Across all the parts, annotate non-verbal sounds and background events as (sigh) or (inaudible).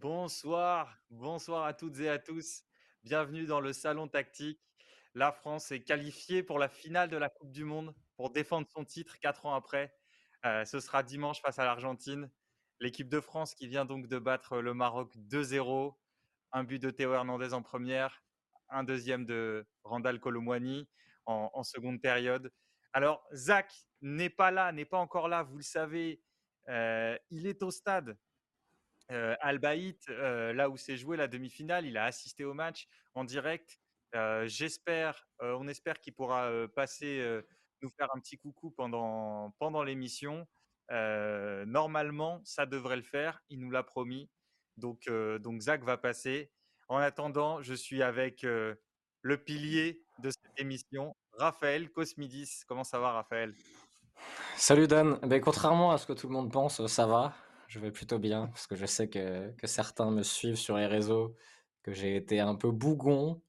Bonsoir, bonsoir à toutes et à tous. Bienvenue dans le Salon Tactique. La France est qualifiée pour la finale de la Coupe du Monde pour défendre son titre quatre ans après. Euh, ce sera dimanche face à l'Argentine. L'équipe de France qui vient donc de battre le Maroc 2-0. Un but de Théo Hernandez en première, un deuxième de Randall Colomwani en, seconde période. Alors, Zach n'est pas là, n'est pas encore là, vous le savez. Euh, il est au stade euh, Albaït, euh, là où s'est joué la demi-finale, il a assisté au match en direct. Euh, j'espère, on espère qu'il pourra passer, nous faire un petit coucou pendant, pendant l'émission. normalement, ça devrait le faire. Il nous l'a promis. Donc, donc Zach va passer. En attendant, je suis avec le pilier de cette émission, Raphaël Cosmidis. Comment ça va, Raphaël? Salut Dan. Ben, contrairement à ce que tout le monde pense, ça va je vais plutôt bien parce que je sais que, certains me suivent sur les réseaux, que j'ai été un peu bougon.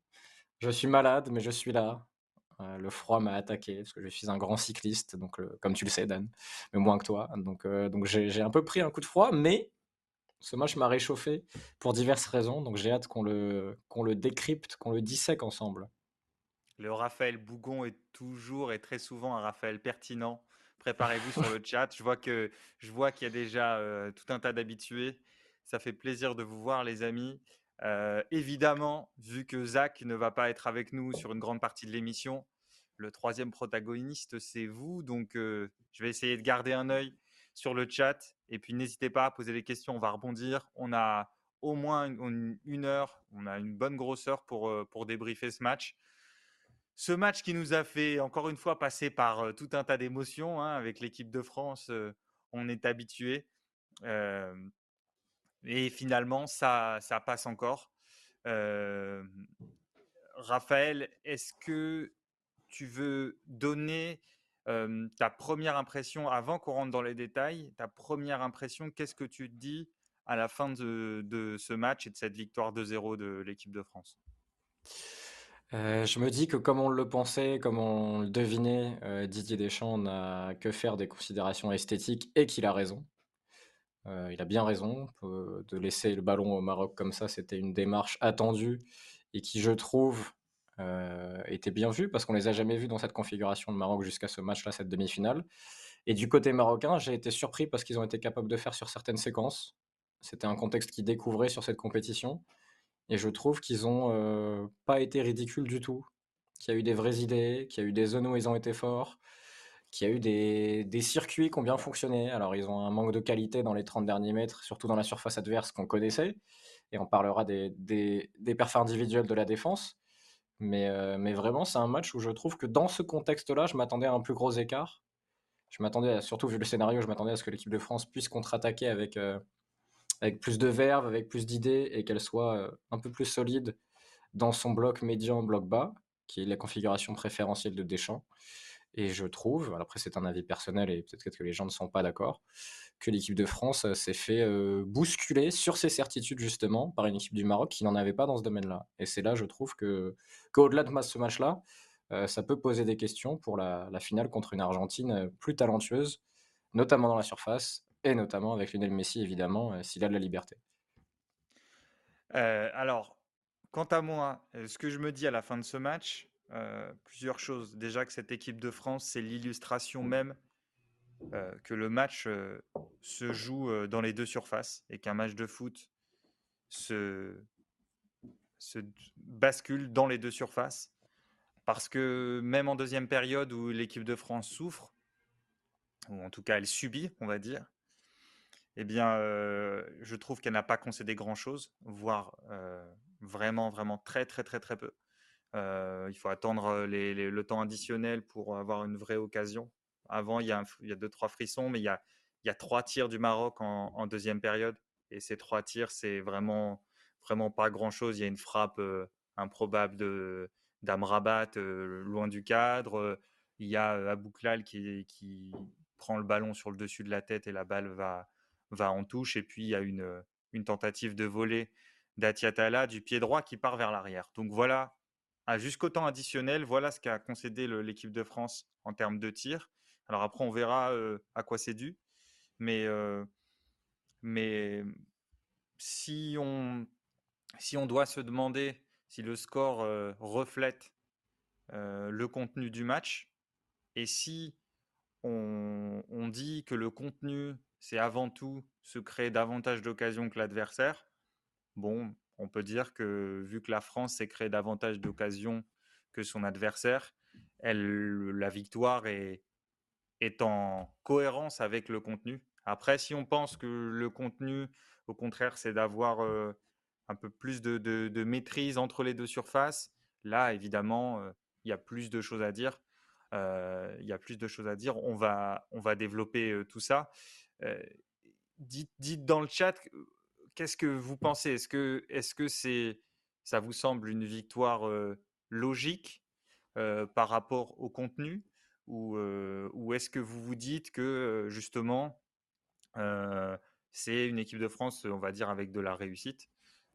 Je suis malade, mais je suis là. Euh, le froid m'a attaqué parce que je suis un grand cycliste, donc comme tu le sais, Dan, mais moins que toi. Donc, euh, j'ai un peu pris un coup de froid, mais ce match m'a réchauffé pour diverses raisons. Donc j'ai hâte qu'on le, qu'on le décrypte, qu'on le dissèque ensemble. Le Raphaël Bougon est toujours et très souvent un Raphaël pertinent Préparez-vous sur (laughs) le chat. Je vois que je vois qu'il y a déjà euh, tout un tas d'habitués. Ça fait plaisir de vous voir, les amis. Euh, évidemment, vu que Zach ne va pas être avec nous sur une grande partie de l'émission, le troisième protagoniste, c'est vous. Donc, euh, je vais essayer de garder un œil sur le chat. Et puis, n'hésitez pas à poser des questions. On va rebondir. On a au moins une, heure. On a une bonne grosse heure pour, pour débriefer ce match. Ce match qui nous a fait encore une fois passer par tout un tas d'émotions hein, avec l'équipe de France, on est habitué. et finalement, ça, passe encore. Raphaël, est-ce que tu veux donner ta première impression avant qu'on rentre dans les détails Ta première impression, qu'est-ce que tu te dis à la fin de, de ce match et de cette victoire 2-0 de l'équipe de France? Euh, je me dis que comme on le pensait, comme on le devinait, euh, Didier Deschamps n'a que faire des considérations esthétiques et qu'il a raison. Euh, il a bien raison. de laisser le ballon au Maroc comme ça, c'était une démarche attendue et qui, je trouve, était bien vue parce qu'on les a jamais vus dans cette configuration de Maroc jusqu'à ce match-là, cette demi-finale. Et du côté marocain, j'ai été surpris parce qu'ils ont été capables de faire sur certaines séquences. C'était un contexte qu'ils découvraient sur cette compétition. Et je trouve qu'ils n'ont pas été ridicules du tout. Qu'il y a eu des vraies idées, qu'il y a eu des zones où ils ont été forts, qu'il y a eu des, des, circuits qui ont bien fonctionné. Alors, ils ont un manque de qualité dans les 30 derniers mètres, surtout dans la surface adverse qu'on connaissait. Et on parlera des, des, des perfs individuels de la défense. Mais, mais vraiment, c'est un match où je trouve que dans ce contexte-là, je m'attendais à un plus gros écart. Je m'attendais, surtout vu le scénario, je m'attendais à ce que l'équipe de France puisse contre-attaquer avec, avec plus de verve, avec plus d'idées et qu'elle soit euh, un peu plus solide dans son bloc médian, bloc bas, qui est la configuration préférentielle de Deschamps. Et je trouve, après c'est un avis personnel et peut-être que les gens ne sont pas d'accord, que l'équipe de France euh, s'est fait euh, bousculer sur ses certitudes justement par une équipe du Maroc qui n'en avait pas dans ce domaine-là. Et c'est là, je trouve qu'au-delà de ce match-là, ça peut poser des questions pour la, finale contre une Argentine plus talentueuse, notamment dans la surface, et notamment avec Lionel Messi, évidemment, euh, s'il a de la liberté. Euh, alors, quant à moi, euh, ce que je me dis à la fin de ce match, plusieurs choses. Déjà que cette équipe de France, c'est l'illustration même que le match se joue dans les deux surfaces et qu'un match de foot se, se bascule dans les deux surfaces. Parce que même en deuxième période où l'équipe de France souffre, ou en tout cas elle subit, on va dire, eh bien, je trouve qu'elle n'a pas concédé grand-chose, voire vraiment, vraiment très, très, très, très peu. il faut attendre le temps additionnel pour avoir une vraie occasion. Avant, il y a, deux, trois frissons, mais il y a, trois tirs du Maroc en, deuxième période. Et ces trois tirs, c'est vraiment, vraiment pas grand-chose. Il y a une frappe improbable d'Amrabat loin du cadre. Il y a Abouklal qui prend le ballon sur le dessus de la tête et la balle va, va en touche. Et puis, il y a une, tentative de voler d'Atiatala du pied droit qui part vers l'arrière. Donc voilà, jusqu'au temps additionnel, voilà ce qu'a concédé l'équipe de France en termes de tir. Alors après, on verra à quoi c'est dû. Mais, mais si on, si on doit se demander si le score reflète le contenu du match, et si on dit que le contenu, c'est avant tout se créer davantage d'occasions que l'adversaire, bon, on peut dire que vu que la France s'est créé davantage d'occasions que son adversaire, elle, la victoire est, est en cohérence avec le contenu. Après, si on pense que le contenu, au contraire, c'est d'avoir un peu plus de, maîtrise entre les deux surfaces, là, évidemment, il y a plus de choses à dire. Il y a plus de choses à dire. On va, on va développer tout ça. Dites, dites, dans le chat, qu'est-ce que vous pensez? Est-ce que, est-ce que c'est, ça vous semble une victoire logique par rapport au contenu? Ou, ou est-ce que vous vous dites que justement c'est une équipe de France, on va dire, avec de la réussite?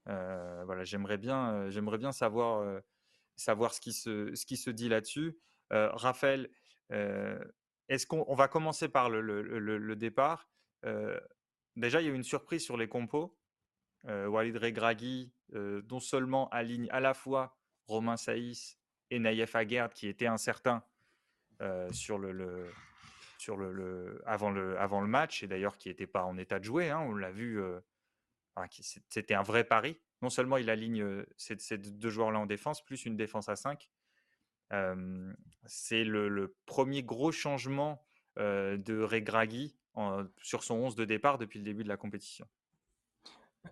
Voilà, j'aimerais bien, j'aimerais bien savoir, savoir ce qui se, ce qui se dit là-dessus. Raphaël, est-ce qu'on on va commencer par le, le, départ Déjà, il y a eu une surprise sur les compos. Walid Regragui, non seulement aligne à la fois Romain Saïs et Naïef Aguerd, qui était incertain sur le, sur le, avant, le, avant le match, et d'ailleurs qui n'était pas en état de jouer. Hein, on l'a vu, c'était un vrai pari. Non seulement il aligne ces, deux joueurs-là en défense, plus une défense à 5. c'est le, premier gros changement de Regragui sur son 11 de départ depuis le début de la compétition.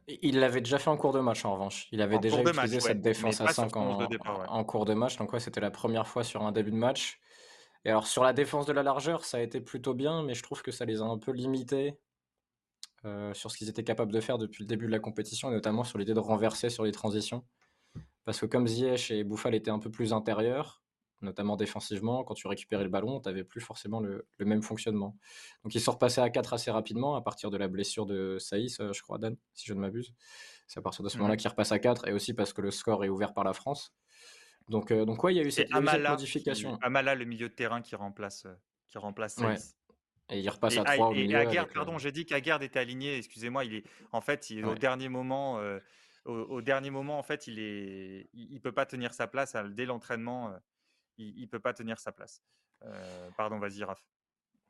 Il l'avait déjà fait en cours de match en revanche. Il avait déjà utilisé cette défense à 5 en, cours de match. Donc ouais, c'était la première fois sur un début de match. Et alors sur la défense de la largeur, ça a été plutôt bien, mais je trouve que ça les a un peu limités euh, sur ce qu'ils étaient capables de faire depuis le début de la compétition, et notamment sur l'idée de renverser sur les transitions. Parce que comme Ziyech et Bouffal étaient un peu plus intérieurs, notamment défensivement, quand tu récupérais le ballon, tu n'avais plus forcément le, même fonctionnement. Donc ils sont repassés à 4 assez rapidement à partir de la blessure de Saïs, euh, je crois, Dan, si je ne m'abuse. C'est à partir de ce moment-là qu'ils repassent à 4 et aussi parce que le score est ouvert par la France. Donc, euh, donc ouais, il y a eu cette, modification. Amala, le milieu de terrain qui remplace, euh, qui remplace Saïs. Et il repasse à 3 au milieu. Et pardon, j'ai dit qu'Aguerd était aligné, excusez-moi, il est en fait, il, au dernier moment, au, dernier moment, en fait, il est, il, peut pas tenir sa place dès l'entraînement il ne peut pas tenir sa place. Euh, pardon, vas-y, Raph.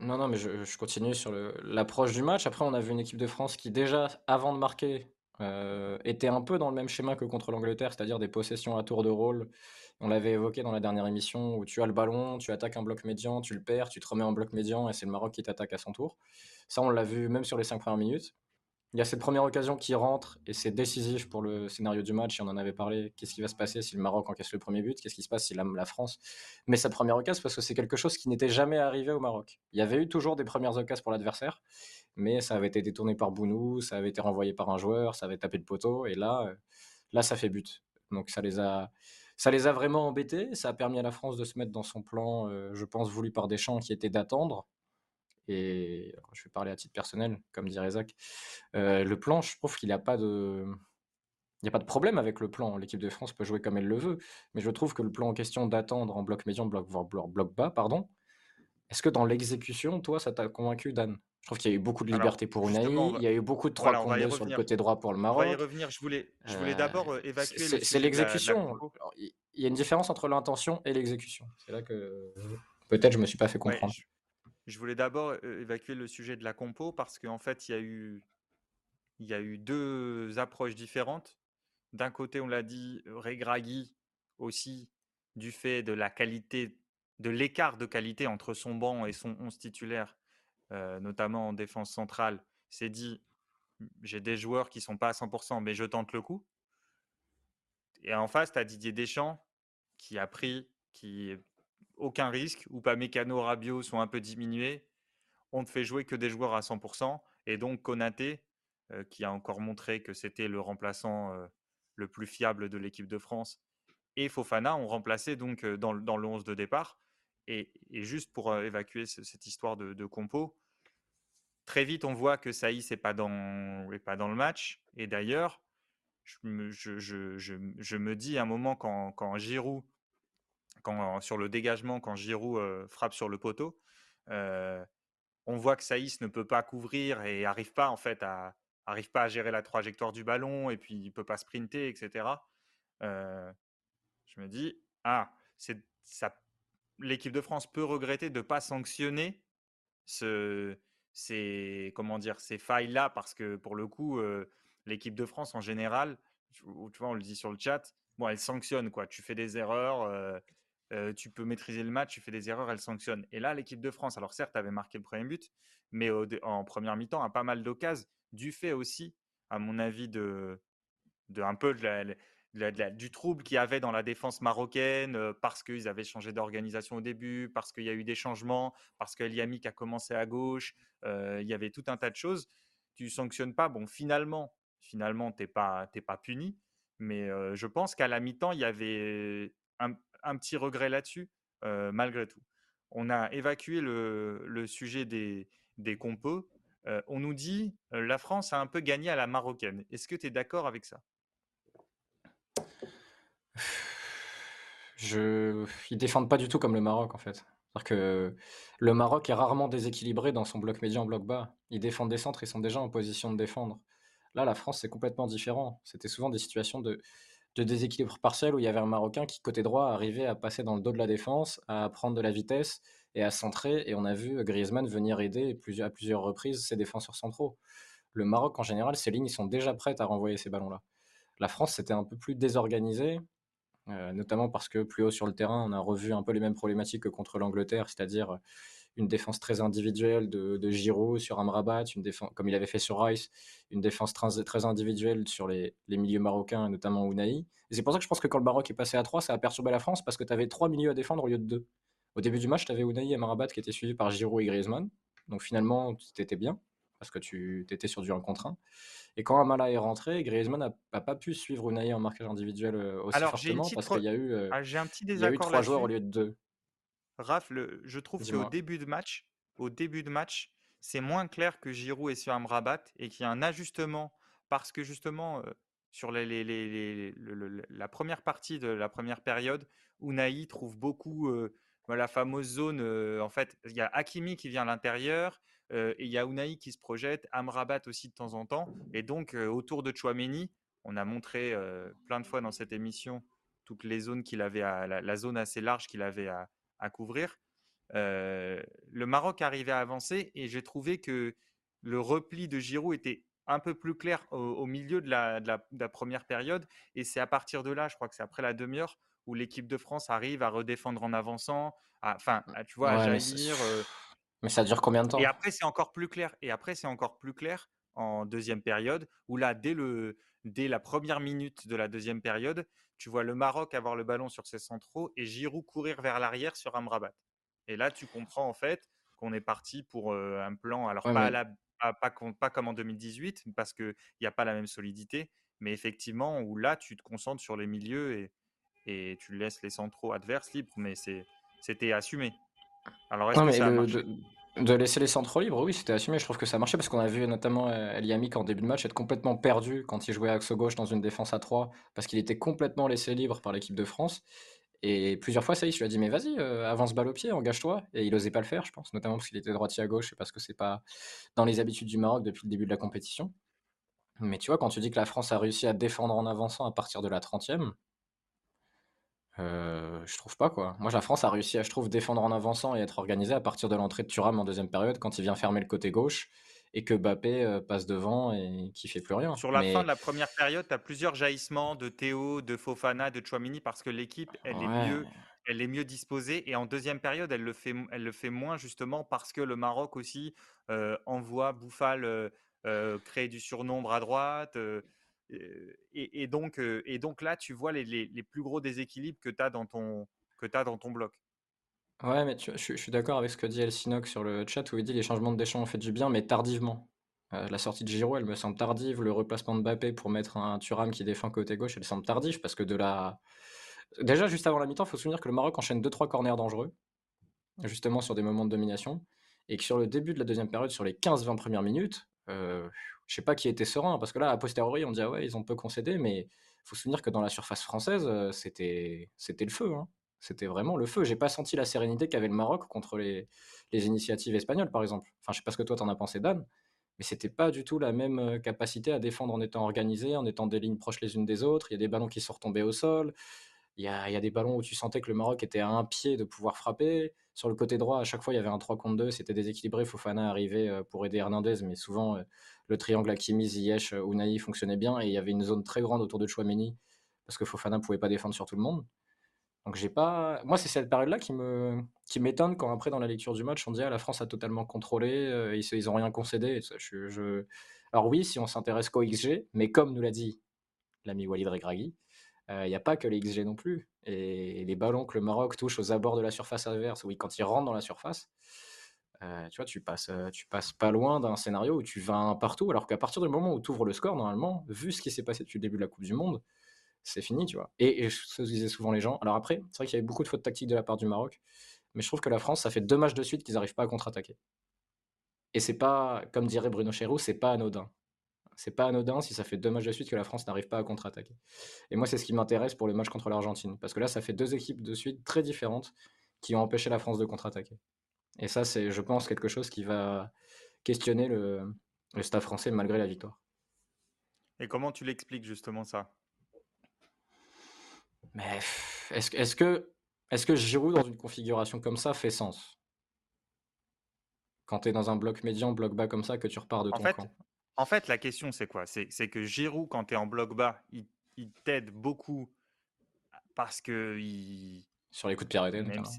Non, non, mais je, continue sur l'approche du match. Après, on a vu une équipe de France qui, déjà, avant de marquer, euh, était un peu dans le même schéma que contre l'Angleterre, c'est-à-dire des possessions à tour de rôle. On l'avait évoqué dans la dernière émission où tu as le ballon, tu attaques un bloc médian, tu le perds, tu te remets en bloc médian et c'est le Maroc qui t'attaque à son tour. Ça, on l'a vu même sur les cinq premières minutes. Il y a cette première occasion qui rentre et c'est décisif pour le scénario du match. on en avait parlé. Qu'est-ce qui va se passer si le Maroc encaisse le premier but? Qu'est-ce qui se passe si la, France met sa première occasion? Parce que c'est quelque chose qui n'était jamais arrivé au Maroc. Il y avait eu toujours des premières occasions pour l'adversaire, mais ça avait été détourné par Bounou, ça avait été renvoyé par un joueur, ça avait tapé le poteau et là, euh, là ça fait but. Donc ça les a, ça les a vraiment embêtés. Ça a permis à la France de se mettre dans son plan, euh, je pense, voulu par Deschamps, qui était d'attendre et je vais parler à titre personnel, comme dirait Zach. Euh, le plan, je trouve qu'il n'y a pas de. Il n'y a pas de problème avec le plan. L'équipe de France peut jouer comme elle le veut. Mais je trouve que le plan en question d'attendre en bloc médian, bloc, bloc, bloc bas, pardon, est-ce que dans l'exécution, toi, ça t'a convaincu, Dan? Je trouve qu'il y a eu beaucoup de liberté pour Unai, il y a eu beaucoup de 3 voilà, sur le côté droit pour le Maroc. On va y revenir. Je voulais, je voulais d'abord euh, évacuer. C'est l'exécution. Il y a une différence entre l'intention et l'exécution. C'est là que peut-être je me suis pas fait comprendre. Je voulais d'abord évacuer le sujet de la compo parce qu'en fait, il y a eu, il y a eu deux approches différentes. D'un côté, on l'a dit, Regragui aussi, du fait de la qualité, de l'écart de qualité entre son banc et son 11 titulaire, notamment en défense centrale, s'est dit j'ai des joueurs qui sont pas à 100%, mais je tente le coup. Et en face, tu as Didier Deschamps qui a pris, qui aucun risque, ou pas Mécano, Rabiot sont un peu diminués. On ne fait jouer que des joueurs à 100%. Et donc Konaté, euh, qui a encore montré que c'était le remplaçant euh, le plus fiable de l'équipe de France, et Fofana ont remplacé donc euh, dans, 11 de départ. Et, juste pour évacuer cette histoire de, compo, très vite on voit que Saïs n'est pas, dans, pas dans le match. Et d'ailleurs, je, me dis à un moment quand, quand Giroud sur le dégagement, quand Giroud frappe sur le poteau, on voit que Saïs ne peut pas couvrir et n'arrive pas en fait à, arrive pas à gérer la trajectoire du ballon et puis il peut pas sprinter, etc. je me dis, ah, c'est ça. L'équipe de France peut regretter de pas sanctionner ce, ces, comment dire, ces failles-là parce que pour le coup, l'équipe de France en général, vois, on le dit sur le chat, bon, elle sanctionne quoi. Tu fais des erreurs, tu peux maîtriser le match, tu fais des erreurs, elle sanctionne. Et là, l'équipe de France, alors certes, avait marqué le premier but, mais en première mi-temps, a pas mal d'occasions, du fait aussi, à mon avis, de, un peu du trouble qu'il y avait dans la défense marocaine, parce qu'ils avaient changé d'organisation au début, parce qu'il y a eu des changements, parce que Liamik a commencé à gauche, il y avait tout un tas de choses. Tu sanctionnes pas, bon, finalement, finalement, t'es pas, pas puni, mais je pense qu'à la mi-temps, il y avait un, un petit regret là-dessus, malgré tout. On a évacué le, sujet des, des compos. on nous dit la France a un peu gagné à la marocaine. Est-ce que tu es d'accord avec ça? Je... Ils défendent pas du tout comme le Maroc en fait. cest que le Maroc est rarement déséquilibré dans son bloc médian, bloc bas. Ils défendent des centres, ils sont déjà en position de défendre. Là, la France, c'est complètement différent. C'était souvent des situations de, de déséquilibre partiel où il y avait un Marocain qui, côté droit, arrivait à passer dans le dos de la défense, à prendre de la vitesse et à centrer. Et on a vu Griezmann venir aider à plusieurs reprises ses défenseurs centraux. Le Maroc, en général, ses lignes sont déjà prêtes à renvoyer ces ballons-là. La France, c'était un peu plus désorganisé, euh, notamment parce que plus haut sur le terrain, on a revu un peu les mêmes problématiques que contre l'Angleterre, c'est-à-dire une défense très individuelle de, de Giroud sur Amrabat, une défense, comme il avait fait sur Rice, une défense très, très individuelle sur les, les, milieux marocains, notamment Ounaï. c'est pour ça que je pense que quand le Maroc est passé à 3, ça a perturbé la France parce que tu avais trois milieux à défendre au lieu de deux. Au début du match, tu avais Ounaï et Amrabat qui étaient suivis par Giroud et Griezmann. Donc finalement, tu étais bien parce que tu étais sur du 1 contre 1. Et quand Amala est rentré, Griezmann n'a pas pu suivre Ounaï en marquage individuel euh, aussi Alors, fortement parce qu'il y a eu, euh, ah, un petit il y a eu trois joueurs au lieu de deux. Raph, je trouve qu'au début de match, au début de match, c'est moins clair que Giroud est sur Amrabat et qu'il y a un ajustement parce que justement sur la première partie de la première période, Unai trouve beaucoup la fameuse zone. en fait, il y a Hakimi qui vient à l'intérieur et il y a Unai qui se projette, Amrabat aussi de temps en temps. Et donc autour de Chouameni, on a montré plein de fois dans cette émission toutes les zones qu'il avait, à, la, zone assez large qu'il avait à couvrir le Maroc arrivait à avancer et j'ai trouvé que le repli de Giroud était un peu plus clair au, milieu de la, première période. Et c'est à partir de là, je crois que c'est après la demi-heure, où l'équipe de France arrive à redéfendre en avançant, enfin, tu vois, à jaillir. Mais, ça dure combien de temps? Et après, c'est encore plus clair. Et après, c'est encore plus clair en deuxième période, où là, dès, le, dès la première minute de la deuxième période, tu vois le Maroc avoir le ballon sur ses centraux et Giroud courir vers l'arrière sur Amrabat. Et là, tu comprends en fait qu'on est parti pour un plan, alors pas, pas, pas, comme en 2018, parce qu'il n'y a pas la même solidité, mais effectivement, où là, tu te concentres sur les milieux et, et tu laisses les centraux adverses libres, mais c'était assumé. Alors, est-ce que ça a marché? De, laisser les centraux libres, oui, c'était assumé. Je trouve que ça a marché parce qu'on a vu notamment Eliamik en début de match être complètement perdu quand il jouait axe gauche dans une défense à 3 parce qu'il était complètement laissé libre par l'équipe de France. Et plusieurs fois, ça y est, je lui ai dit, mais vas-y, euh, avance balle au pied, engage-toi. Et il osait pas le faire, je pense, notamment parce qu'il était droitier à gauche et parce que c'est pas dans les habitudes du Maroc depuis le début de la compétition. Mais tu vois, quand tu dis que la France a réussi à défendre en avançant à partir de la 30e, euh, je trouve pas quoi. Moi, la France a réussi à, je trouve, défendre en avançant et être organisée à partir de l'entrée de Thuram en deuxième période quand il vient fermer le côté gauche et que Bappé euh, passe devant et qui fait plus rien. Sur la fin de la première période, tu as plusieurs jaillissements de Théo, de Fofana, de Chouamini parce que l'équipe, elle est mieux. Elle est mieux disposée et en deuxième période, elle le fait, elle le fait moins justement parce que le Maroc aussi euh, envoie Bouffal euh, créer du surnombre à droite. Et, donc, et donc là, tu vois les, plus gros déséquilibres que tu as, dans ton, bloc. Ouais, mais je, suis d'accord avec ce que dit Elsinoc sur le chat où il dit les changements de Deschamps ont fait du bien, mais tardivement. Euh, la sortie de Giroud, elle me semble tardive. Le replacement de Mbappé pour mettre un Thuram qui défend côté gauche, elle semble tardive parce que de la. Déjà, juste avant la mi-temps, il faut se souvenir que le Maroc enchaîne 2-3 corners dangereux, justement sur des moments de domination, et que sur le début de la deuxième période, sur les 15-20 premières minutes, euh, je sais pas qui était serein, parce que là, a posteriori, on dit ah ouais, ils ont peu concédé, mais faut se souvenir que dans la surface française, euh, c'était le feu. Hein. C'était vraiment le feu. J'ai pas senti la sérénité qu'avait le Maroc contre les, initiatives espagnoles, par exemple. Enfin, je sais pas ce que toi t'en as pensé, Dan, mais c'était pas du tout la même capacité à défendre en étant organisé, en étant des lignes proches les unes des autres. Il y a des ballons qui sont retombés au sol. Il y a des ballons où tu sentais que le Maroc était à un pied de pouvoir frapper. Sur le côté droit, à chaque fois, il y avait un 3 contre 2. C'était déséquilibré. Fofana arrivait pour aider Hernandez, mais souvent, le triangle Hakimi, Ziyech, Unai fonctionnait bien. Et il y avait une zone très grande autour de Chouameni, parce que Fofana ne pouvait pas défendre sur tout le monde. Donc j'ai pas. Moi, c'est cette période-là qui me qui m'étonne quand après dans la lecture du match on dit ah, la France a totalement contrôlé, euh, ils, ils ont rien concédé. je. Alors oui, si on s'intéresse qu'au XG, mais comme nous l'a dit l'ami Walid Regragui, euh, il n'y a pas que les XG non plus. Et les ballons que le Maroc touche aux abords de la surface adverse, oui, quand ils rentrent dans la surface, tu vois, tu passes, tu passes pas loin d'un scénario où tu vas un partout, alors qu'à partir du moment où tu ouvres le score, normalement, vu ce qui s'est passé depuis le début de la Coupe du Monde, c'est fini, tu vois. Et, ce que disaient souvent les gens. Alors après, c'est vrai qu'il y avait beaucoup de fautes tactiques de la part du Maroc, mais je trouve que la France, ça fait deux matchs de suite qu'ils n'arrivent pas à contre-attaquer. Et c'est pas, comme dirait Bruno Chéroux, c'est pas anodin. C'est pas anodin si ça fait deux matchs de suite que la France n'arrive pas à contre-attaquer. Et moi, c'est ce qui m'intéresse pour le match contre l'Argentine. Parce que là, ça fait deux équipes de suite très différentes qui ont empêché la France de contre-attaquer. Et ça, c'est, je pense, quelque chose qui va questionner le, le staff français malgré la victoire. Et comment tu l'expliques justement ça? Mais est-ce est que, est que Giroud, dans une configuration comme ça, fait sens? Quand tu es dans un bloc médian, bloc bas comme ça, que tu repars de ton fait, camp En fait, la question, c'est quoi? C'est que Giroud, quand tu es en bloc bas, il, t'aide beaucoup parce que. Il... Sur les coups de pied arrêtés, notamment.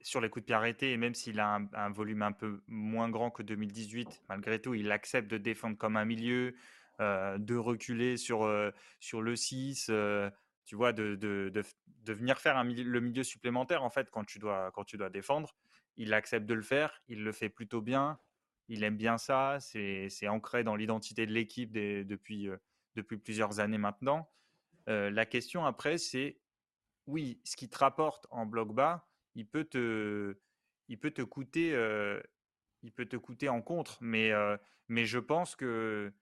sur les coups de pied arrêtés, et même s'il a un, volume un peu moins grand que 2018, malgré tout, il accepte de défendre comme un milieu, euh, de reculer sur, euh, sur le 6 tu vois, de, de, de, venir faire un le milieu supplémentaire, en fait, quand tu dois, quand tu dois défendre. Il accepte de le faire, il le fait plutôt bien, il aime bien ça, c'est ancré dans l'identité de l'équipe depuis, euh, depuis plusieurs années maintenant. Euh, la question après, c'est, oui, ce qui te rapporte en bloc bas, il peut te, il peut te coûter, euh, il peut te coûter en contre, mais, mais je pense que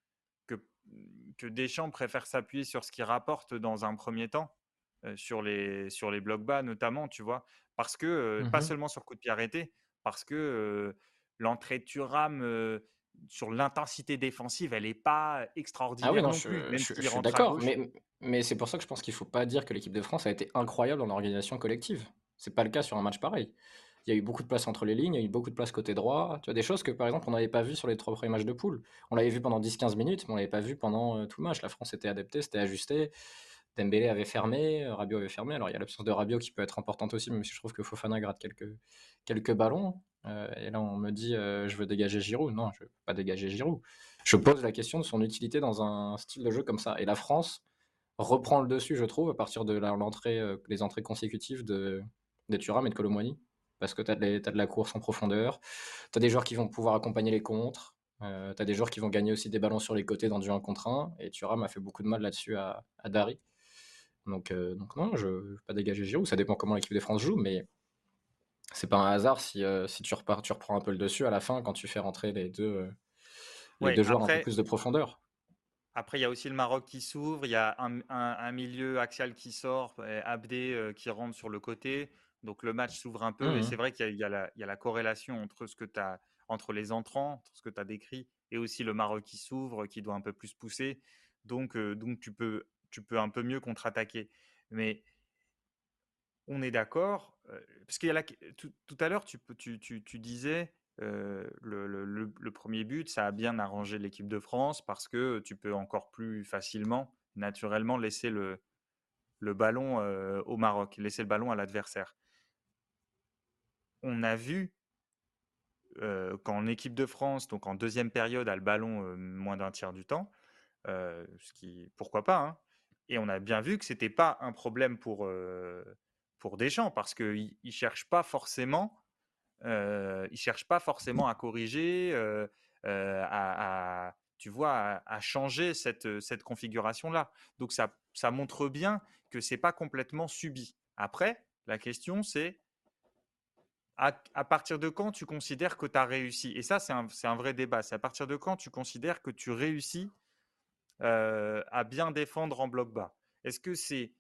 que Deschamps préfère s'appuyer sur ce qui rapporte dans un premier temps, sur, les, sur les blocs bas notamment, tu vois? Parce que, pas mmh seulement sur coup de pied arrêté, parce que l'entrée de Thuram sur l'intensité défensive, elle n'est pas ah extraordinaire non plus, même je, suis d'accord, mais, mais c'est pour ça que je pense qu'il ne faut pas dire que l'équipe de France a été incroyable en organisation collective. C'est pas le cas sur un match pareil il y a eu beaucoup de place entre les lignes, il y a eu beaucoup de place côté droit. Tu vois, des choses que, par exemple, on n'avait pas vu sur les trois premiers matchs de poule. On l'avait vu pendant 10-15 minutes, mais on l'avait pas vu pendant tout le match. La France était adaptée, c'était ajusté. Dembélé avait fermé, euh, Rabiot avait fermé. Alors, il y a l'absence de Rabiot qui peut être importante aussi, même si je trouve que Fofana gratte quelques, ballons. Euh, et là, on me dit, je veux dégager Giroud. Non, je veux pas dégager Giroud. Je pose la question de son utilité dans un style de jeu comme ça. Et la France reprend le dessus, je trouve, à partir de l'entrée, les entrées consécutives de, de Thuram et de Colomwani parce que tu as, de la course en profondeur. Tu as des joueurs qui vont pouvoir accompagner les contres. Euh, tu as des joueurs qui vont gagner aussi des ballons sur les côtés dans du 1 contre 1. Et Thuram a fait beaucoup de mal là-dessus à, Dari. Donc, euh, donc non, je ne vais pas dégager Giroud. Ça dépend comment l'équipe de France joue, mais c'est pas un hasard si, euh, si tu, repars, tu reprends un peu le dessus à la fin quand tu fais rentrer les deux, les deux joueurs un peu plus de profondeur. Après, il y a aussi le Maroc qui s'ouvre, il y a un, un, milieu axial qui sort, Abdé qui rentre sur le côté. Donc le match s'ouvre un peu et mmh c'est vrai qu'il y, a la corrélation entre ce que as entre les entrants, entre ce que tu as décrit et aussi le Maroc qui s'ouvre, qui doit un peu plus pousser. Donc, donc tu, peux, tu peux un peu mieux contre-attaquer. Mais on est d'accord, parce qu'il tout, à l'heure, tu, disais le, premier but, ça a bien arrangé l'équipe de France parce que tu peux encore plus facilement, naturellement, laisser le, ballon au Maroc, laisser le ballon à l'adversaire on a vu qu'en équipe de France, donc en deuxième période, a le ballon moins d'un tiers du temps, pourquoi pas, hein. Et on a bien vu que c'était pas un problème pour, pour Deschamps, parce qu'il ne cherche pas forcément, il cherche pas forcément à corriger, à, tu vois, à, changer cette, cette configuration-là. Donc ça, ça montre bien que c'est pas complètement subi. Après, la question c'est à, partir de quand tu considères que tu as réussi? Et ça, c'est un, vrai débat. C'est à partir de quand tu considères que tu réussis euh, à bien défendre en bloc bas Est-ce que c'est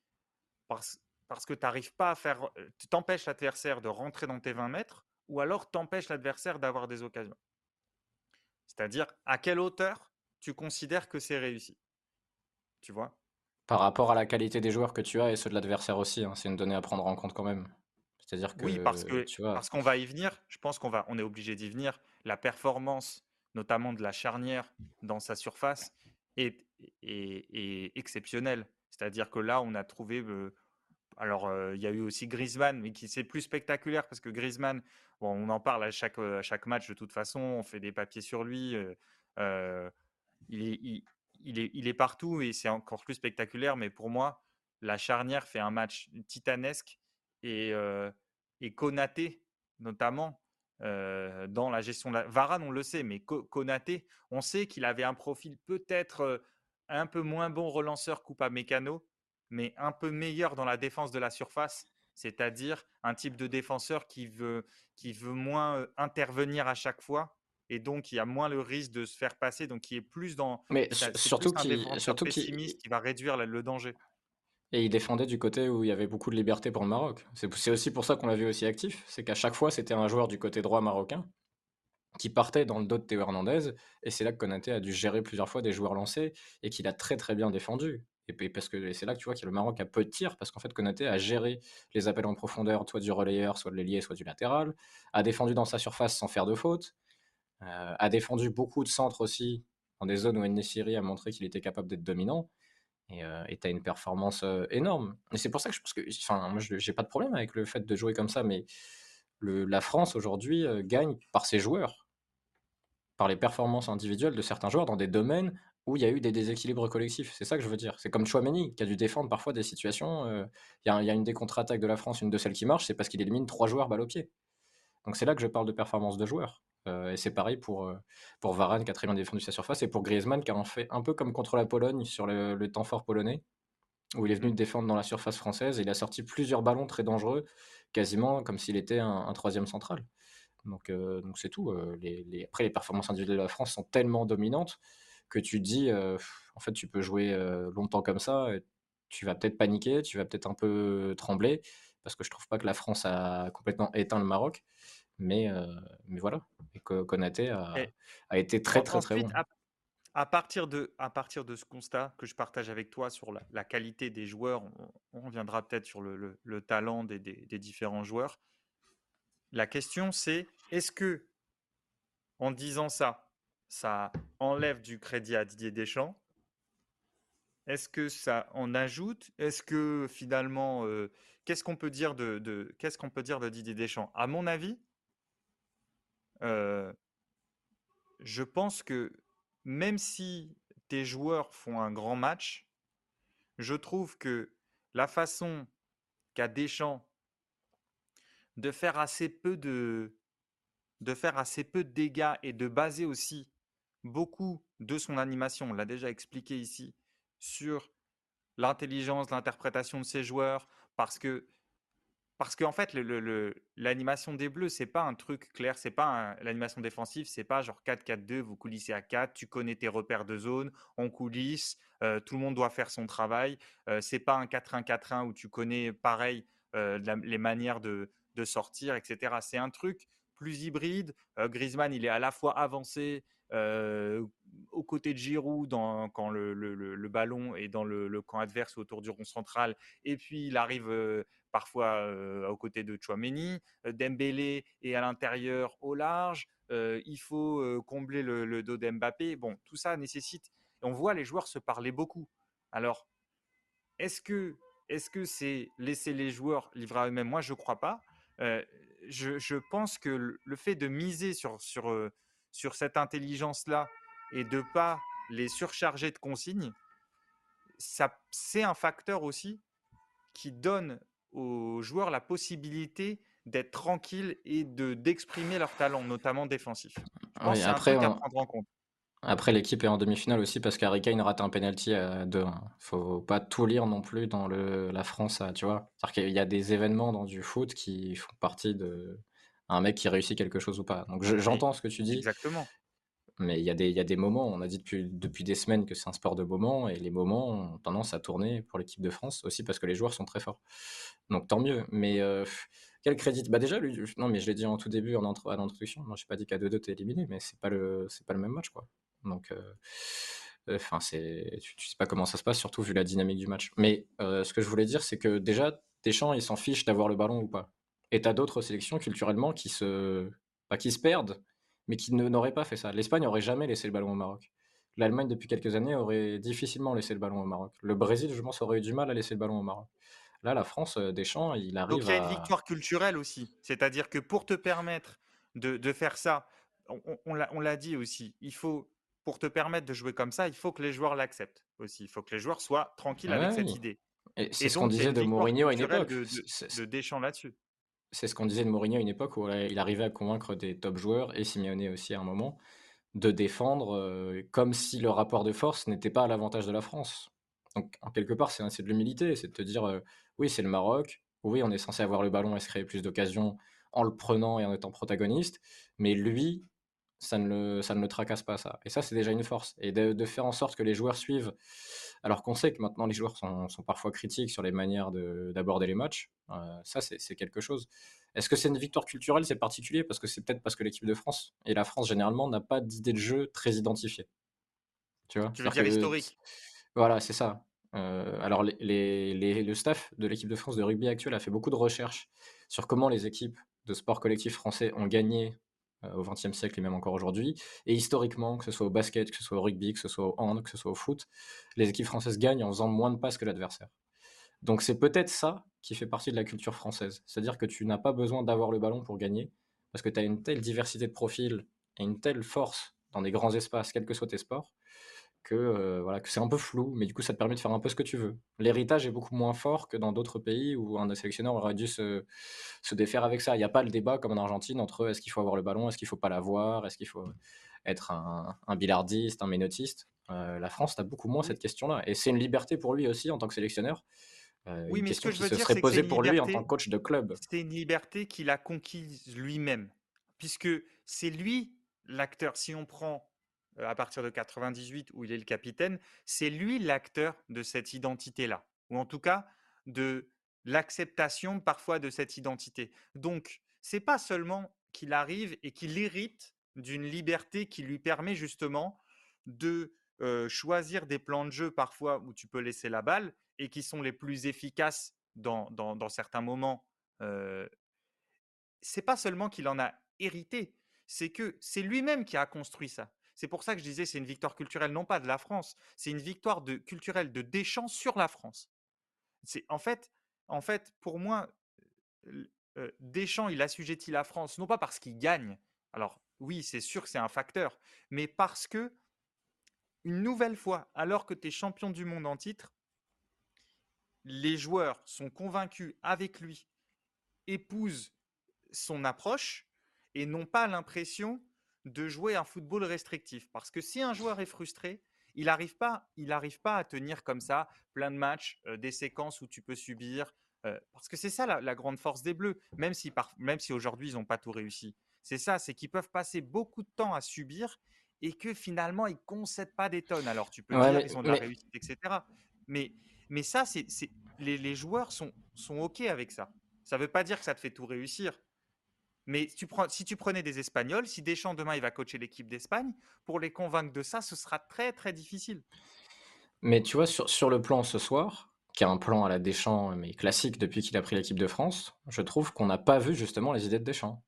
parce, que tu n'arrives pas à faire. Euh, tu t'empêches l'adversaire de rentrer dans tes 20 mètres ou alors t'empêches l'adversaire d'avoir des occasions? C'est-à-dire, à quelle hauteur tu considères que c'est réussi? Tu vois? Par rapport à la qualité des joueurs que tu as et ceux de l'adversaire aussi, hein, c'est une donnée à prendre en compte quand même. C'est-à-dire que, oui, parce que tu vois, parce qu'on va y venir. Je pense qu'on va, on est obligé d'y venir. La performance, notamment de la charnière dans sa surface, est, exceptionnelle. C'est-à-dire que là, on a trouvé. Alors, il y a eu aussi Griezmann, mais qui c'est plus spectaculaire parce que Griezmann, bon, on en parle à chaque, à chaque match de toute façon. On fait des papiers sur lui. Il, est, il, est, il est partout et c'est encore plus spectaculaire. Mais pour moi, la charnière fait un match titanesque et, et Konaté, notamment, dans la gestion de la... Varane, on le sait, mais Konaté, on sait qu'il avait un profil peut-être un peu moins bon relanceur coupa mécano, mais un peu meilleur dans la défense de la surface, c'est-à-dire un type de défenseur qui veut, qui veut moins intervenir à chaque fois et donc il y a moins le risque de se faire passer, donc qui est plus dans. Mais surtout qui, surtout qui, qui va réduire le danger. Et il défendait du côté où il y avait beaucoup de liberté pour le Maroc. C'est aussi pour ça qu'on l'a vu aussi actif. C'est qu'à chaque fois, c'était un joueur du côté droit marocain qui partait dans le dos de Théo Hernandez. Et c'est là que Konaté a dû gérer plusieurs fois des joueurs lancés et qu'il a très très bien défendu. Et parce que c'est là que tu vois que le Maroc a peu de tirs parce qu'en fait Konaté a géré les appels en profondeur, soit du relayeur, soit de l'ailier, soit du latéral, a défendu dans sa surface sans faire de faute, euh, a défendu beaucoup de centres aussi dans des zones où Nessiri a montré qu'il était capable d'être dominant. Et tu as une performance énorme. Et c'est pour ça que je pense que. Enfin, moi, j'ai pas de problème avec le fait de jouer comme ça, mais la France aujourd'hui gagne par ses joueurs, par les performances individuelles de certains joueurs dans des domaines où il y a eu des déséquilibres collectifs. C'est ça que je veux dire. C'est comme Chouameni qui a dû défendre parfois des situations. Il y, a une des contre-attaques de la France, une de celles qui marche, c'est parce qu'il élimine trois joueurs balle au pied. Donc c'est là que je parle de performance de joueurs. Euh, et c'est pareil pour, euh, pour Varane qui a très bien défendu sa surface et pour Griezmann qui a en fait un peu comme contre la Pologne sur le, temps fort polonais où il est venu défendre dans la surface française et il a sorti plusieurs ballons très dangereux, quasiment comme s'il était un, troisième central. Donc euh, donc c'est tout. Les, après, les performances individuelles de la France sont tellement dominantes que tu dis, en fait, tu peux jouer longtemps comme ça, tu vas peut-être paniquer, tu vas peut-être un peu trembler, parce que je trouve pas que la France a complètement éteint le Maroc. Mais, euh, mais voilà, et Konaté a, a été très très très bon. À, partir de, à partir de ce constat que je partage avec toi sur la, qualité des joueurs, on, reviendra peut-être sur le, le, talent des, des, différents joueurs. La question c'est, est-ce que en disant ça, ça enlève du crédit à Didier Deschamps? Est-ce que ça en ajoute? Est-ce que finalement, euh, qu'est-ce qu'on peut dire de, de qu'est-ce qu'on peut dire de Didier Deschamps? À mon avis, je pense que même si tes joueurs font un grand match, je trouve que la façon qu'a Deschamps de faire assez peu de de faire assez peu de dégâts et de baser aussi beaucoup de son animation, on l'a déjà expliqué ici, sur l'intelligence, l'interprétation de ses joueurs, parce que parce qu'en fait, l'animation le, des Bleus, c'est pas un truc clair, c'est pas l'animation défensive, c'est pas genre 4-4-2, vous coulissez à 4, tu connais tes repères de zone, on coulisse, euh, tout le monde doit faire son travail. Euh, c'est pas un 4-1-4-1 où tu connais pareil euh, les manières de, sortir, etc. C'est un truc plus hybride. Griezmann, il est à la fois avancé aux côtés de Giroud dans, quand le, le, ballon est dans le, camp adverse autour du rond central, et puis il arrive parfois aux côtés de Chouameni, Dembélé est à l'intérieur au large, il faut combler le, dos d'Mbappé. Bon, tout ça nécessite. On voit les joueurs se parler beaucoup. Alors, est-ce que est-ce que c'est laisser les joueurs livrer à eux-mêmes? Moi, je ne crois pas. Je, je, pense que le fait de miser sur, sur, sur cette intelligence-là et de pas les surcharger de consignes, c'est un facteur aussi qui donne aux joueurs la possibilité d'être tranquilles et de d'exprimer leur talent, notamment défensif. Je après, à prendre en compte. Après, l'équipe est en demi-finale aussi parce qu'Harry Kane rate un penalty à 2 1 Faut pas tout lire non plus dans le, la France, tu vois. cest qu'il y a des événements dans du foot qui font partie de un mec qui réussit quelque chose ou pas. Donc j'entends ce que tu dis. Exactement. Mais il y, a des, y a des moments, on a dit depuis, depuis des semaines que c'est un sport de moments, et les moments ont tendance à tourner pour l'équipe de France aussi parce que les joueurs sont très forts. Donc tant mieux. Mais euh, quel crédit? Bah déjà, non, mais je l'ai dit en tout début, en à l'introduction. Non, j'ai pas dit qu'à 2-2 t'es éliminé, mais c'est pas pas le même match, quoi. Donc, euh, enfin, c'est, tu, sais pas comment ça se passe, surtout vu la dynamique du match. Mais ce que je voulais dire, c'est que déjà, Deschamps, il s'en fiche d'avoir le ballon ou pas. Et t'as d'autres sélections culturellement qui se, pas qui se perdent, mais qui n'auraient pas fait ça. L'Espagne aurait jamais laissé le ballon au Maroc. L'Allemagne, depuis quelques années, aurait difficilement laissé le ballon au Maroc. Le Brésil, je pense, aurait eu du mal à laisser le ballon au Maroc. Là, la France, euh, Deschamps, il arrive. Donc il y a une victoire culturelle aussi. C'est-à-dire que pour te permettre de, faire ça, on, l'a dit aussi, il faut, pour te permettre de jouer comme ça, il faut que les joueurs l'acceptent aussi. Il faut que les joueurs soient tranquilles avec cette idée. Et c'est ce qu'on disait de Mourinho à une époque. De, de Deschamps là-dessus. C'est ce qu'on disait de Mourinho à une époque où il arrivait à convaincre des top joueurs et Simeone aussi à un moment de défendre euh, comme si le rapport de force n'était pas à l'avantage de la France. Donc, en quelque part, c'est de l'humilité, c'est de te dire euh, oui, c'est le Maroc, oui, on est censé avoir le ballon et se créer plus d'occasions en le prenant et en étant protagoniste, mais lui, ça ne le, ça ne le tracasse pas, ça. Et ça, c'est déjà une force. Et de, faire en sorte que les joueurs suivent, alors qu'on sait que maintenant les joueurs sont, parfois critiques sur les manières d'aborder les matchs, euh, ça, c'est quelque chose. Est-ce que c'est une victoire culturelle? C'est particulier parce que c'est peut-être parce que l'équipe de France et la France généralement n'a pas d'idée de jeu très identifiée. Tu vois? Tu veux dire historique? Voilà, c'est ça. Euh, alors, les, le staff de l'équipe de France de rugby actuelle a fait beaucoup de recherches sur comment les équipes de sport collectif français ont gagné au XXe siècle et même encore aujourd'hui. Et historiquement, que ce soit au basket, que ce soit au rugby, que ce soit au hand, que ce soit au foot, les équipes françaises gagnent en faisant moins de passes que l'adversaire. Donc c'est peut-être ça qui fait partie de la culture française. C'est-à-dire que tu n'as pas besoin d'avoir le ballon pour gagner, parce que tu as une telle diversité de profils et une telle force dans des grands espaces, quels que soient tes sports, que, euh, voilà, que c'est un peu flou, mais du coup ça te permet de faire un peu ce que tu veux. L'héritage est beaucoup moins fort que dans d'autres pays où un sélectionneur aurait dû se, se défaire avec ça. Il n'y a pas le débat comme en Argentine entre est-ce qu'il faut avoir le ballon, est-ce qu'il ne faut pas l'avoir, est-ce qu'il faut être un, un billardiste, un ménotiste. Euh, la France n'a beaucoup moins cette question-là. Et c'est une liberté pour lui aussi en tant que sélectionneur euh, oui, mais ce que je veux dire, c'est posée pour lui en tant que coach de club. C'est une liberté qu'il a conquise lui-même, puisque c'est lui l'acteur. Si on prend à partir de 98 où il est le capitaine, c'est lui l'acteur de cette identité-là, ou en tout cas de l'acceptation parfois de cette identité. Donc, c'est pas seulement qu'il arrive et qu'il hérite d'une liberté qui lui permet justement de euh, choisir des plans de jeu parfois où tu peux laisser la balle et qui sont les plus efficaces dans, dans, certains moments, euh, c'est pas seulement qu'il en a hérité, c'est que c'est lui-même qui a construit ça. C'est pour ça que je disais c'est une victoire culturelle non pas de la France, c'est une victoire culturelle de Deschamps sur la France. C'est en fait, pour moi, Deschamps il assujettit la France non pas parce qu'il gagne. Alors oui, c'est sûr que c'est un facteur, mais parce que une nouvelle fois, alors que tu es champion du monde en titre, les joueurs sont convaincus avec lui, épousent son approche et n'ont pas l'impression de jouer un football restrictif. Parce que si un joueur est frustré, il n'arrive pas, il pas à tenir comme ça plein de matchs, euh, des séquences où tu peux subir. Euh, parce que c'est ça la, grande force des Bleus, même si, même si aujourd'hui ils n'ont pas tout réussi. C'est ça, c'est qu'ils peuvent passer beaucoup de temps à subir et que finalement ils ne concèdent pas des tonnes. Alors tu peux dire qu'ils ont de la réussite, etc. Mais mais ça, c'est, les, les, joueurs sont, sont OK avec ça. Ça ne veut pas dire que ça te fait tout réussir. Mais si tu, prenais des Espagnols, si Deschamps demain il va coacher l'équipe d'Espagne, pour les convaincre de ça, ce sera très très difficile. Mais tu vois, sur, le plan ce soir, qui est un plan à la Deschamps, mais classique depuis qu'il a pris l'équipe de France, je trouve qu'on n'a pas vu justement les idées de Deschamps.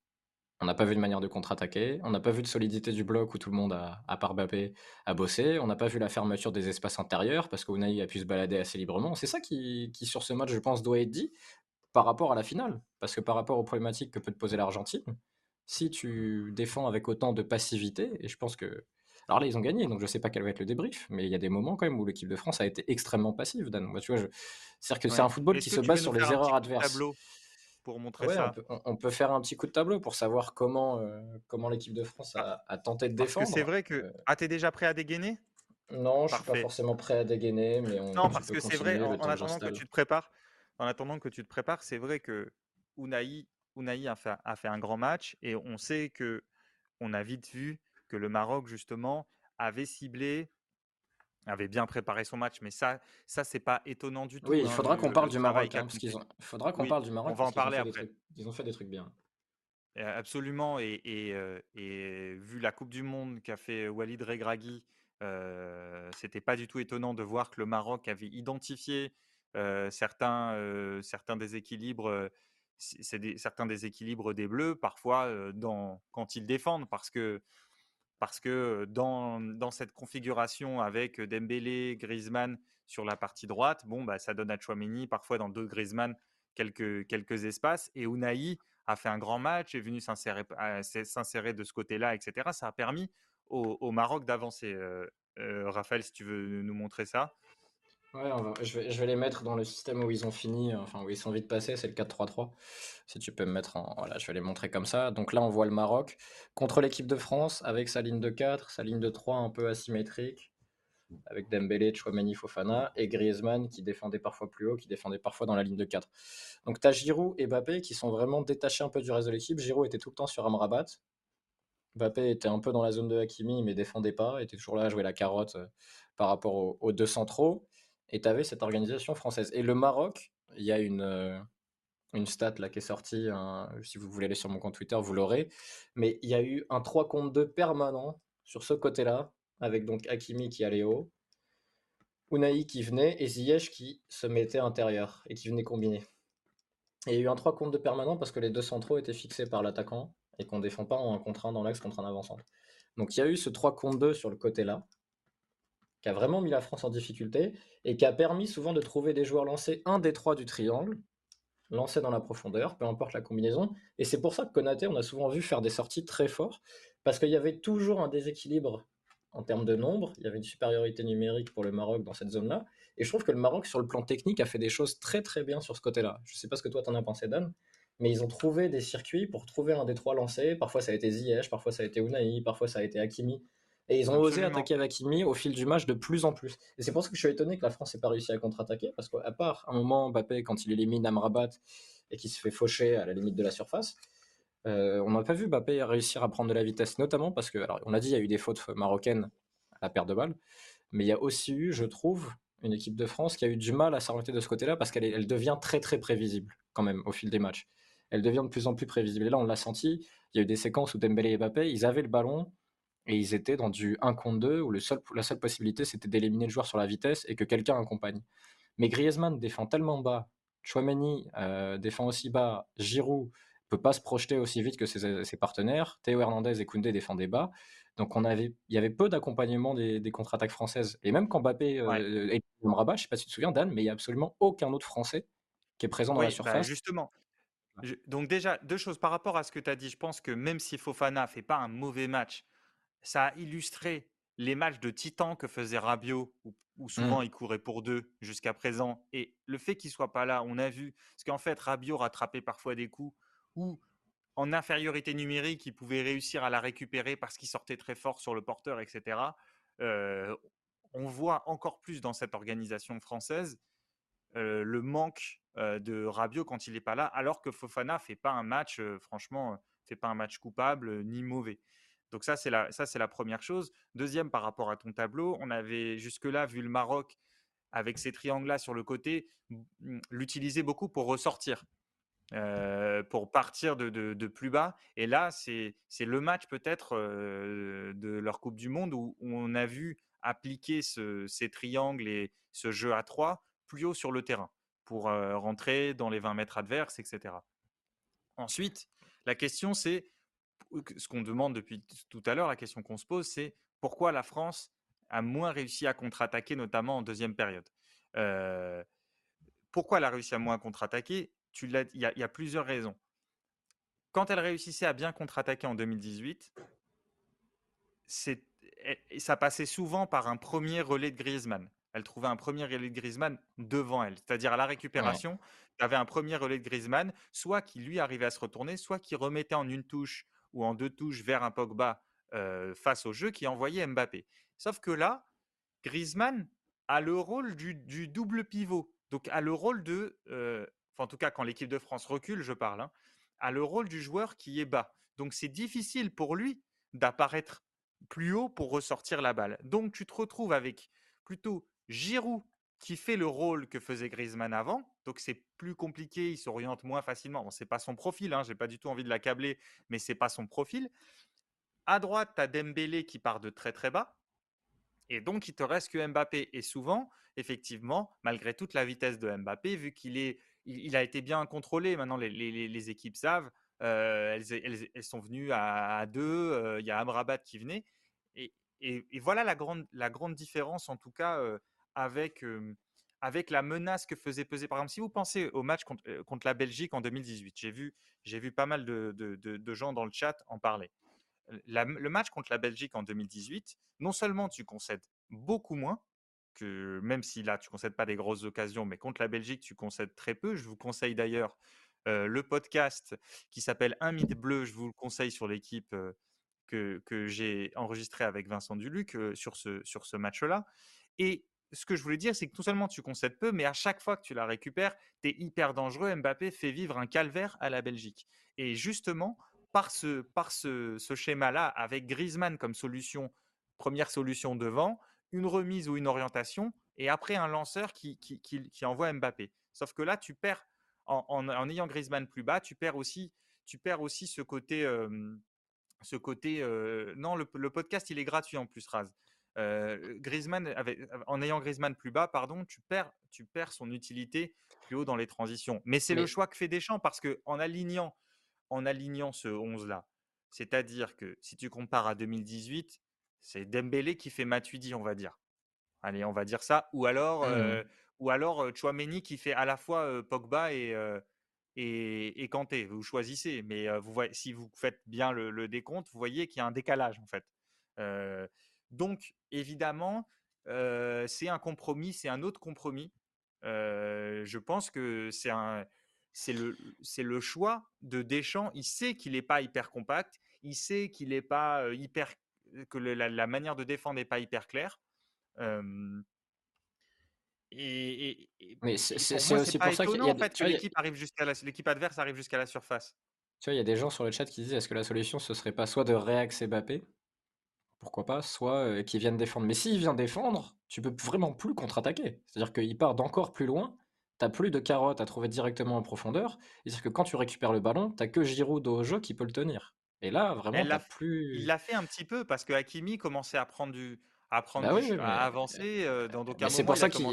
On n'a pas vu de manière de contre-attaquer, on n'a pas vu de solidité du bloc où tout le monde, a, à part Bappé, a bossé, on n'a pas vu la fermeture des espaces intérieurs parce qu'Ounaï a pu se balader assez librement. C'est ça qui, qui, sur ce match, je pense, doit être dit par rapport à la finale. Parce que par rapport aux problématiques que peut te poser l'Argentine, si tu défends avec autant de passivité, et je pense que. Alors là, ils ont gagné, donc je ne sais pas quel va être le débrief, mais il y a des moments quand même où l'équipe de France a été extrêmement passive, Dan. tu vois, C'est-à-dire que c'est un football qui se base sur les erreurs adverses montrer ça. On peut, faire un petit coup de tableau pour savoir comment, euh, comment l'équipe de France a, tenté de défendre. c'est vrai que. Euh, ah, t'es déjà prêt à dégainer? Non, je suis pas forcément prêt à dégainer, mais on. Non, parce que c'est vrai, en, attendant que tu te prépares, en attendant que tu te prépares, c'est vrai que Unai, Unai a, fait, a fait un grand match et on sait que on a vite vu que le Maroc justement avait ciblé avait bien préparé son match, mais ça, ça c'est pas étonnant du tout. Oui, il hein, faudra qu'on le, parle le du Maroc, hein, parce qu'ils ont... il faudra qu'on Oui, parle du on Maroc va parce en parler après. trucs, ils ont fait des trucs bien. Absolument, et, et, euh, et vu la Coupe du Monde qu'a fait Walid Regragui, euh, c'était pas du tout étonnant de voir que le Maroc avait identifié certains, euh, certains déséquilibres, euh, c'est des- certains déséquilibres des Bleus, parfois euh, dans, quand ils défendent, parce que parce que dans, dans cette configuration avec Dembélé, Griezmann sur la partie droite, bon, bah, ça donne à Chouameni, parfois dans deux Griezmann, quelques, quelques espaces. Et Unai a fait un grand match, est venu s'insérer, s'insérer de ce côté-là, etc. Ça a permis au, Maroc d'avancer. Euh, euh, Raphaël, si tu veux nous montrer ça. Ouais, je vais, je vais les mettre dans le système où ils ont fini, enfin où ils sont vite passés, c'est le 4-3-3. Si tu peux me mettre en. Voilà, je vais les montrer comme ça. Donc là, on voit le Maroc contre l'équipe de France avec sa ligne de 4, sa ligne de 3 un peu asymétrique, avec Dembélé, Chouameni, Fofana et Griezmann qui défendait parfois plus haut, qui défendait parfois dans la ligne de 4. Donc tu as Giroud et Mbappé qui sont vraiment détachés un peu du reste de l'équipe. Giroud était tout le temps sur Amrabat. Mbappé était un peu dans la zone de Hakimi, mais défendait pas, était toujours là à jouer la carotte euh, par rapport aux deux centraux. Et tu avais cette organisation française. Et le Maroc, il y a une, euh, stat là qui est sortie, hein, si vous voulez aller sur mon compte Twitter, vous l'aurez. Mais il y a eu un 3 contre 2 permanent sur ce côté-là, avec donc Hakimi qui allait haut, Unai qui venait et Ziyech qui se mettait intérieur et qui venait combiner. Il y a eu un 3 contre 2 permanent parce que les deux centraux étaient fixés par l'attaquant et qu'on défend pas en un contre 1 dans l'axe contre un avançant. Donc il y a eu ce 3 contre 2 sur le côté là, qui a vraiment mis la France en difficulté et qui a permis souvent de trouver des joueurs lancés un des trois du triangle, lancés dans la profondeur, peu importe la combinaison. Et c'est pour ça que Konaté, on a souvent vu faire des sorties très fortes, parce qu'il y avait toujours un déséquilibre en termes de nombre, il y avait une supériorité numérique pour le Maroc dans cette zone-là. Et je trouve que le Maroc, sur le plan technique, a fait des choses très très bien sur ce côté-là. Je ne sais pas ce que toi t'en as pensé, Dan, mais ils ont trouvé des circuits pour trouver un des trois lancés. Parfois ça a été Ziyech, parfois ça a été Unai, parfois ça a été Hakimi. Et ils ont osé attaquer avec Hakimi au fil du match de plus en plus. Et c'est pour ça que je suis étonné que la France n'ait pas réussi à contre-attaquer, parce qu'à part un moment, Mbappé, quand il élimine Amrabat et qu'il se fait faucher à la limite de la surface, euh, on n'a pas vu Mbappé réussir à prendre de la vitesse, notamment parce que, alors on a dit, il y a eu des fautes marocaines à la perte de balle, mais il y a aussi eu, je trouve, une équipe de France qui a eu du mal à s'orienter de ce côté-là parce qu'elle elle devient très très prévisible quand même au fil des matchs. Elle devient de plus en plus prévisible. Et là, on l'a senti, il y a eu des séquences où Dembélé et Mbappé, ils avaient le ballon et ils étaient dans du 1 contre 2 où le seul, la seule possibilité c'était d'éliminer le joueur sur la vitesse et que quelqu'un accompagne. Mais Griezmann défend tellement bas, Chouameni euh, défend aussi bas, Giroud peut pas se projeter aussi vite que ses, ses partenaires, Théo Hernandez et Koundé défendaient bas. Donc on avait, il y avait peu d'accompagnement des, des contre-attaques françaises. Et même quand Mbappé Ouais. euh, au Rabat, je sais pas si tu te souviens Dan, mais il y a absolument aucun autre Français qui est présent dans la bah surface. justement. Je- donc déjà, deux choses par rapport à ce que tu as dit. Je pense que même si Fofana fait pas un mauvais match, ça a illustré les matchs de titan que faisait Rabiot, où, où souvent il courait pour deux jusqu'à présent. Et le fait qu'il soit pas là, on a vu, parce qu'en fait, Rabiot rattrapait parfois des coups où, en infériorité numérique, il pouvait réussir à la récupérer parce qu'il sortait très fort sur le porteur, etc. Euh, on voit encore plus dans cette organisation française euh, le manque euh, de Rabiot quand il n'est pas là, alors que Fofana fait pas un match, franchement, fait pas un match coupable ni mauvais. Donc ça c'est la ça c'est la première chose. Deuxième par rapport à ton tableau, on avait jusque-là vu le Maroc avec ces triangles là sur le côté l'utiliser beaucoup pour ressortir. euh, pour partir de, plus bas. Et là, c'est le match peut-être euh, de leur Coupe du Monde où, on a vu appliquer ce- ces triangles et ce jeu à trois plus haut sur le terrain pour euh, rentrer dans les 20 mètres adverses, etc. Ensuite, la question c'est, ce qu'on demande depuis tout à l'heure, la question qu'on se pose, c'est pourquoi la France a moins réussi à contre-attaquer, notamment en deuxième période? Euh, pourquoi elle a réussi à moins contre-attaquer? Tu Il y, a- il y a plusieurs raisons. Quand elle réussissait à bien contre-attaquer en 2018, c'est- et- et ça passait souvent par un premier relais de Griezmann. Elle trouvait un premier relais de Griezmann devant elle. C'est-à-dire à la Ouais. récupération, tu avais un premier relais de Griezmann, soit qui lui arrivait à se retourner, soit qui remettait en une touche ou en deux touches vers un Pogba euh, face au jeu qui envoyait Mbappé. Sauf que là, Griezmann a le rôle du, double pivot. Donc a le rôle de, en tout cas quand l'équipe de France recule, je parle, hein, a le rôle du joueur qui est bas. Donc c'est difficile pour lui d'apparaître plus haut pour ressortir la balle. Donc tu te retrouves avec plutôt Giroud qui fait le rôle que faisait Griezmann avant. Donc c'est plus compliqué, il s'oriente moins facilement. Bon, c'est pas son profil, hein, j'ai pas du tout envie de l'accabler, mais c'est pas son profil. À droite, tu as Dembélé qui part de très très bas. Et donc, il te reste que Mbappé. Et souvent, effectivement, malgré toute la vitesse de Mbappé, vu qu'il est, il, a été bien contrôlé, maintenant les, équipes savent, euh, elles, sont venues à, deux, euh, il y a Amrabat qui venait. Et, voilà la grande, la grande différence, en tout cas, euh, avec, avec la menace que faisait peser. Par exemple, si vous pensez au match contre, la Belgique en 2018, j'ai vu, j'ai vu pas mal de, de, de, gens dans le chat en parler. le match contre la Belgique en 2018, non seulement tu concèdes beaucoup moins, que même si là tu concèdes pas des grosses occasions, mais contre la Belgique tu concèdes très peu. Je vous conseille d'ailleurs le podcast qui s'appelle Un mythe bleu. Je vous le conseille sur l'équipe que, que j'ai enregistré avec Vincent Duluc sur ce, sur ce match-là. Et ce que je voulais dire, c'est que non seulement tu concèdes peu, mais à chaque fois que tu la récupères, tu es hyper dangereux. Mbappé fait vivre un calvaire à la Belgique. Et justement, par ce, par ce, schéma-là, avec Griezmann comme solution, première solution devant, une remise ou une orientation, et après un lanceur qui, qui, qui, envoie Mbappé. Sauf que là, tu perds, en, ayant Griezmann plus bas, tu perds aussi, tu perds aussi ce côté... ce côté non, le, le, podcast, il est gratuit en plus, Raz. Griezmann, en ayant Griezmann plus bas, pardon, tu perds, tu perds son utilité plus haut dans les transitions. Mais c'est le choix que fait Deschamps parce que en alignant, en alignant ce 11 là, c'est-à-dire que si tu compares à 2018, c'est Dembélé qui fait Matuidi, on va dire. Allez, on va dire ça. Ou alors, mmh ou alors Chouameni qui fait à la fois Pogba et, et, et, Kanté. Vous choisissez. Mais vous voyez, si vous faites bien le, le décompte, vous voyez qu'il y a un décalage en fait. Donc, évidemment, c'est un compromis, c'est un autre compromis. je pense que c'est un, c'est le, c'est le choix de Deschamps. Il sait qu'il n'est pas hyper compact, il sait qu'il n'est pas hyper, que la, manière de défendre n'est pas hyper claire. et, Mais c'est, aussi pour ça que l'équipe arrive jusqu'à l'équipe adverse arrive jusqu'à la surface. Tu vois, il y a des gens sur le chat qui disent est-ce que la solution ce serait pas soit de réaxer Mbappé pourquoi pas, soit euh, qu'il vienne défendre. Mais s'il vient défendre, tu peux vraiment plus contre-attaquer. C'est-à-dire qu'il part d'encore plus loin, t'as plus de carottes à trouver directement en profondeur. C'est-à-dire que quand tu récupères le ballon, t'as que Giroud au jeu qui peut le tenir. Et là, vraiment, t'as plus. Il l'a fait un petit peu parce que Hakimi commençait à prendre du, à prendre bah à avancer dans c'est pour, ça qu'il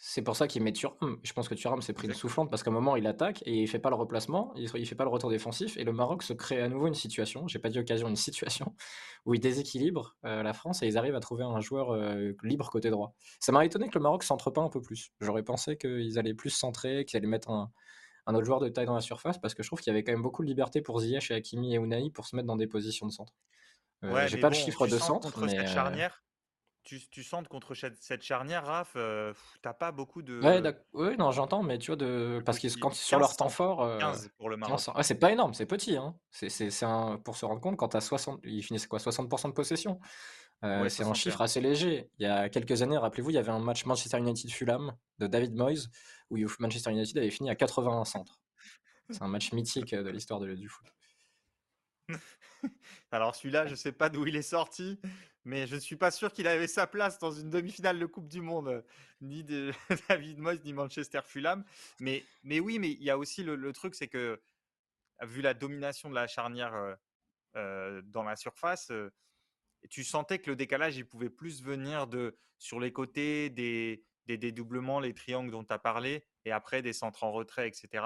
c'est pour ça qu'il met Thuram. Je pense que Thuram s'est pris une soufflante parce qu'à un moment il attaque et il fait pas le replacement il, fait pas le retour défensif et le Maroc se crée à nouveau une situation j'ai pas dit occasion une situation (laughs) où il déséquilibre la France et ils arrivent à trouver un joueur libre côté droit. Ça m'a étonné que le Maroc centre pas un peu plus. J'aurais pensé qu'ils allaient plus centrer qu'ils allaient mettre un, un autre joueur de taille dans la surface parce que je trouve qu'il y avait quand même beaucoup de liberté pour Ziyech et Hakimi et Unai pour se mettre dans des positions de centre euh, j'ai pas le chiffre de centre, contre cette euh, charnière. Tu, tu sens contre cette charnière, Raph, euh, t'as pas beaucoup de. Ouais, non, j'entends, mais tu vois, de... parce qu'ils quand sur leur temps fort. 15 pour le Maroc. c'est pas énorme, c'est petit. Hein. C'est un... Pour se rendre compte, quand t'as 60. Ils finissaient quoi 60% de possession C'est un chiffre assez léger. Il y a quelques années, rappelez-vous, il y avait un match Manchester United-Fulham de David Moyes où Manchester United avait fini à 81 centres. C'est un match mythique de l'histoire du foot. (laughs) (laughs) Alors celui-là, je ne sais pas d'où il est sorti, mais je ne suis pas sûr qu'il avait sa place dans une demi-finale de Coupe du Monde, euh, ni de (laughs) David Moyes, ni Manchester Fulham. Mais, mais oui, mais il y a aussi le, truc, c'est que vu la domination de la charnière euh, euh, dans la surface, tu sentais que le décalage, il pouvait plus venir de sur les côtés, des, des dédoublements, les triangles dont tu as parlé, et après des centres en retrait, etc.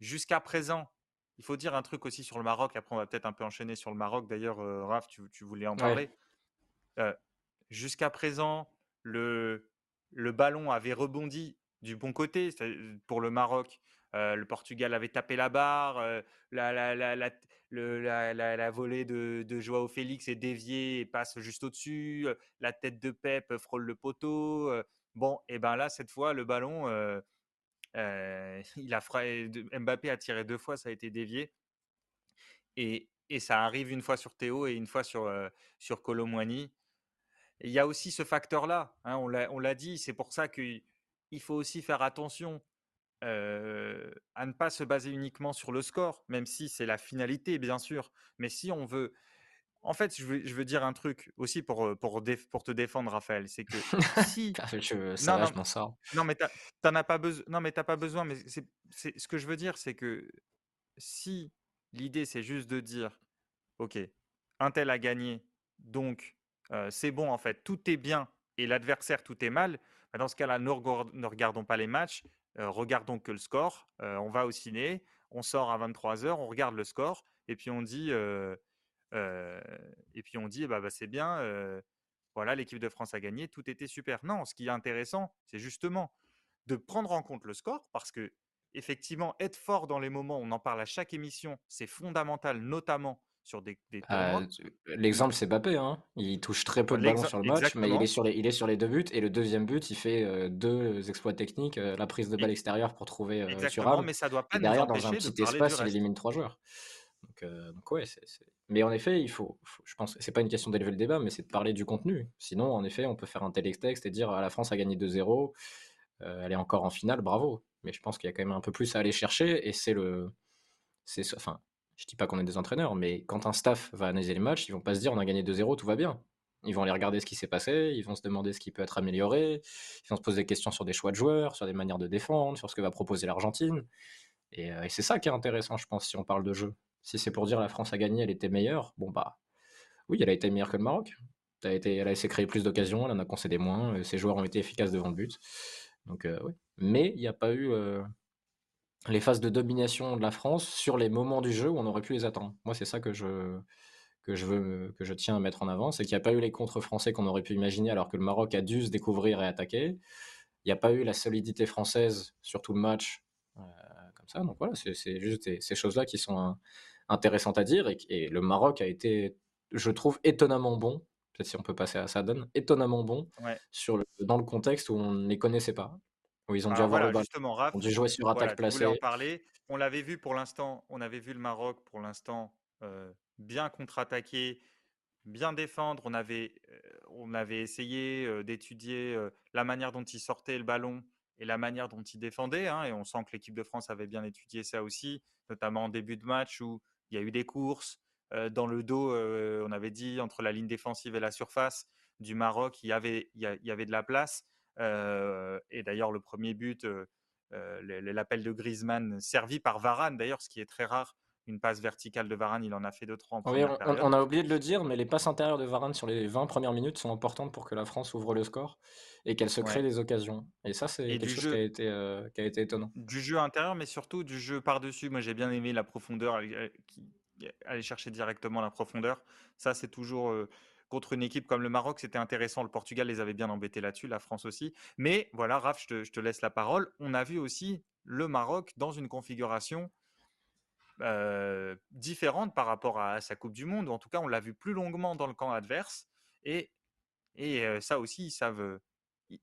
Jusqu'à présent, il faut dire un truc aussi sur le Maroc. Après, on va peut-être un peu enchaîner sur le Maroc. D'ailleurs, euh, Raph, tu, voulais en parler. Euh, jusqu'à présent, le, le ballon avait rebondi du bon côté pour le Maroc. Euh, le Portugal avait tapé la barre, la, la, la, la, volée de, de Joao Félix est déviée et passe juste au-dessus, la tête de Pep frôle le poteau. bon, et ben là, cette fois, le ballon, (laughs) il a Mbappé a tiré deux fois, ça a été dévié. Et, et ça arrive une fois sur Théo et une fois sur, sur Colomwani. Il y a aussi ce facteur-là, hein, on l'a dit, c'est pour ça qu'il faut aussi faire attention à ne pas se baser uniquement sur le score, même si c'est la finalité, bien sûr. Mais si on veut, En fait, je veux, je veux dire un truc aussi pour, te défendre, Raphaël. C'est que si. (laughs) je, ça non, va, je m'en sors. Non, mais t'en as pas besoin. Non, mais t'as pas besoin. Mais c'est ce que je veux dire, c'est que si l'idée c'est juste de dire, ok, un tel a gagné, donc euh, c'est bon en fait, tout est bien et l'adversaire tout est mal. Bah, dans ce cas-là, ne, regardons pas les matchs, euh, regardons que le score. on va au ciné, on sort à 23h, on regarde le score et puis on dit et puis on dit, bah, bah c'est bien, voilà, l'équipe de France a gagné, tout était super. Non, ce qui est intéressant, c'est justement de prendre en compte le score parce que effectivement, être fort dans les moments, on en parle à chaque émission, c'est fondamental, notamment sur des, des ah, L'exemple, c'est Bappé. Hein. Il touche très peu de ballons sur le match, mais il est sur, les, il est sur les deux buts. Et le deuxième but, il fait deux exploits techniques, la prise de balle extérieure pour trouver Exactement, mais ça doit pas et derrière, dans un petit espace, il élimine trois joueurs. Donc, ouais, c'est mais en effet, il faut, je pense, c'est pas une question d'élever le débat, mais c'est de parler du contenu. Sinon, en effet, on peut faire un texte et dire «Ah, la France a gagné 2-0, euh, elle est encore en finale, bravo. Mais je pense qu'il y a quand même un peu plus à aller chercher et c'est le, c'est, enfin, je dis pas qu'on est des entraîneurs, mais quand un staff va analyser les matchs, ils vont pas se dire on a gagné 2-0, tout va bien. Ils vont aller regarder ce qui s'est passé, ils vont se demander ce qui peut être amélioré, ils vont se poser des questions sur des choix de joueurs, sur des manières de défendre, sur ce que va proposer l'Argentine. Et, euh, et c'est ça qui est intéressant, je pense, si on parle de jeu. Si c'est pour dire la France a gagné, elle était meilleure, bon bah oui, elle a été meilleure que le Maroc. Elle a, été, elle a essayé de créer plus d'occasions, elle en a concédé moins, euh, ses joueurs ont été efficaces devant le but. Donc euh, oui. Mais il n'y a pas eu euh, les phases de domination de la France sur les moments du jeu où on aurait pu les attendre. Moi, c'est ça que je, que je veux que je tiens à mettre en avant, c'est qu'il n'y a pas eu les contre français qu'on aurait pu imaginer alors que le Maroc a dû se découvrir et attaquer. Il n'y a pas eu la solidité française sur tout le match comme ça. Donc voilà, c'est juste ces choses-là qui sont intéressante à dire. Et, le Maroc a été, je trouve, étonnamment bon. Peut-être si on peut passer à ça, donne étonnamment bon sur le, dans le contexte où on ne les connaissait pas. Où ils ont dû avoir le dû jouer sur attaque placée. En parler. On l'avait vu pour l'instant, on avait vu le Maroc pour l'instant euh, bien contre-attaquer, bien défendre. On avait, euh, on avait essayé euh, d'étudier la manière dont il sortait le ballon et la manière dont il défendait. Hein, et on sent que l'équipe de France avait bien étudié ça aussi, notamment en début de match où il y a eu des courses. dans le dos, on avait dit, entre la ligne défensive et la surface du Maroc, il y avait, il y, avait de la place. et d'ailleurs, le premier but, l'appel de Griezmann, servi par Varane, d'ailleurs, ce qui est très rare une passe verticale de Varane, il en a fait deux, trois en oui, on, a oublié de le dire, mais les passes intérieures de Varane sur les 20 premières minutes sont importantes pour que la France ouvre le score et qu'elle se crée des occasions. Et ça, c'est quelque chose qui, a été, euh, qui a été étonnant. Du jeu intérieur, mais surtout du jeu par-dessus. Moi, j'ai bien aimé la profondeur, aller chercher directement la profondeur. Ça, c'est toujours. Euh, contre une équipe comme le Maroc, c'était intéressant. Le Portugal les avait bien embêtés là-dessus, la France aussi. Mais voilà, Raph, je te, je te laisse la parole. On a vu aussi le Maroc dans une configuration euh, différente par rapport à, sa Coupe du Monde, ou en tout cas on l'a vu plus longuement dans le camp adverse, et, et ça aussi ils savent,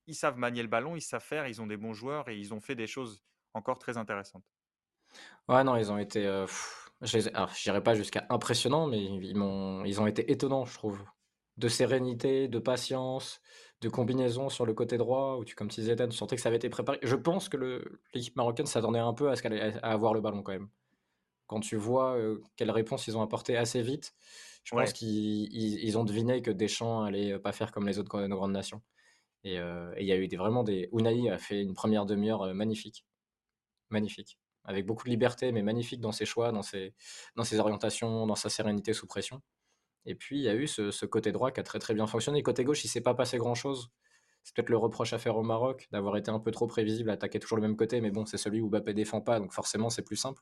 ils, savent manier le ballon, ils savent faire, ils ont des bons joueurs et ils ont fait des choses encore très intéressantes. Ouais non, ils ont été, euh, je dirais pas jusqu'à impressionnant, mais ils, m'ont, ils ont été étonnants je trouve, de sérénité, de patience, de combinaison sur le côté droit, où tu, comme tu disais, tu sentais que ça avait été préparé. Je pense que l'équipe marocaine s'attendait un peu à, ce à avoir le ballon quand même quand tu vois quelles réponses ils ont apportées assez vite, je pense qu'ils ont deviné que Deschamps allait pas faire comme les autres grandes nations. Et il y a eu des, vraiment des. Unai a fait une première demi-heure magnifique. Magnifique. Avec beaucoup de liberté, mais magnifique dans ses choix, dans ses, dans ses orientations, dans sa sérénité sous pression. Et puis, il y a eu ce, côté droit qui a très très bien fonctionné. Côté gauche, il s'est pas passé grand-chose. C'est peut-être le reproche à faire au Maroc d'avoir été un peu trop prévisible, attaquer toujours le même côté, mais bon, c'est celui où Mbappé défend pas, donc forcément c'est plus simple.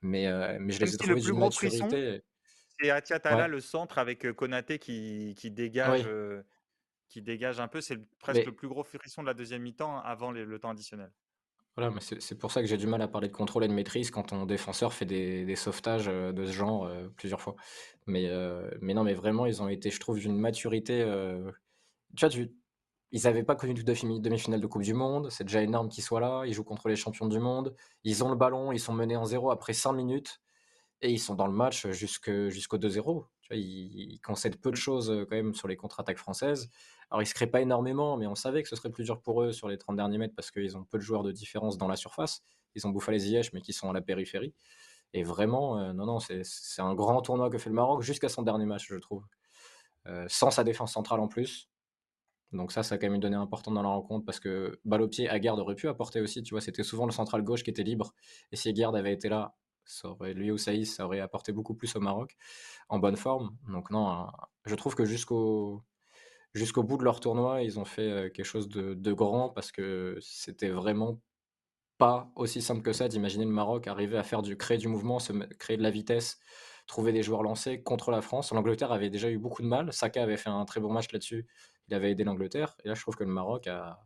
Mais, euh, mais je les ai trouvés d'une maturité. C'est Atiatala, le centre, avec Konaté qui, qui dégage, qui dégage un peu. C'est presque le plus gros frisson de la deuxième mi-temps avant le temps additionnel. Voilà, mais c'est pour ça que j'ai du mal à parler de contrôle et de maîtrise quand ton défenseur fait des, des sauvetages de ce genre plusieurs fois. Mais, mais non, mais vraiment, ils ont été, je trouve, d'une maturité. Tu vois, tu, ils n'avaient pas connu de demi-finale de Coupe du Monde. C'est déjà énorme qu'ils soient là. Ils jouent contre les champions du monde. Ils ont le ballon. Ils sont menés en zéro après 5 minutes. Et ils sont dans le match jusqu'au 2-0. Ils, concèdent peu de choses euh, quand même sur les contre-attaques françaises. Alors ils ne se créent pas énormément, mais on savait que ce serait plus dur pour eux sur les 30 derniers mètres parce qu'ils ont peu de joueurs de différence dans la surface. Ils ont Bouffalé Ziyech, mais qui sont à la périphérie. Et vraiment, euh, non, non, c'est un grand tournoi que fait le Maroc jusqu'à son dernier match, je trouve. Euh, sans sa défense centrale en plus. Donc ça, ça a quand même une donnée importante dans la rencontre parce que balle au pied, aurait pu apporter aussi, tu vois, c'était souvent le central gauche qui était libre. Et si Aguerd avait été là, ça aurait, lui ou Saïs, ça aurait apporté beaucoup plus au Maroc en bonne forme. Donc non, je trouve que jusqu'au jusqu'au bout de leur tournoi, ils ont fait euh, quelque chose de, de grand parce que c'était vraiment pas aussi simple que ça d'imaginer le Maroc arriver à faire du créer du mouvement, se, créer de la vitesse, trouver des joueurs lancés contre la France. L'Angleterre avait déjà eu beaucoup de mal. Saka avait fait un très bon match là-dessus. Il avait aidé l'Angleterre. Et là, je trouve que le Maroc a,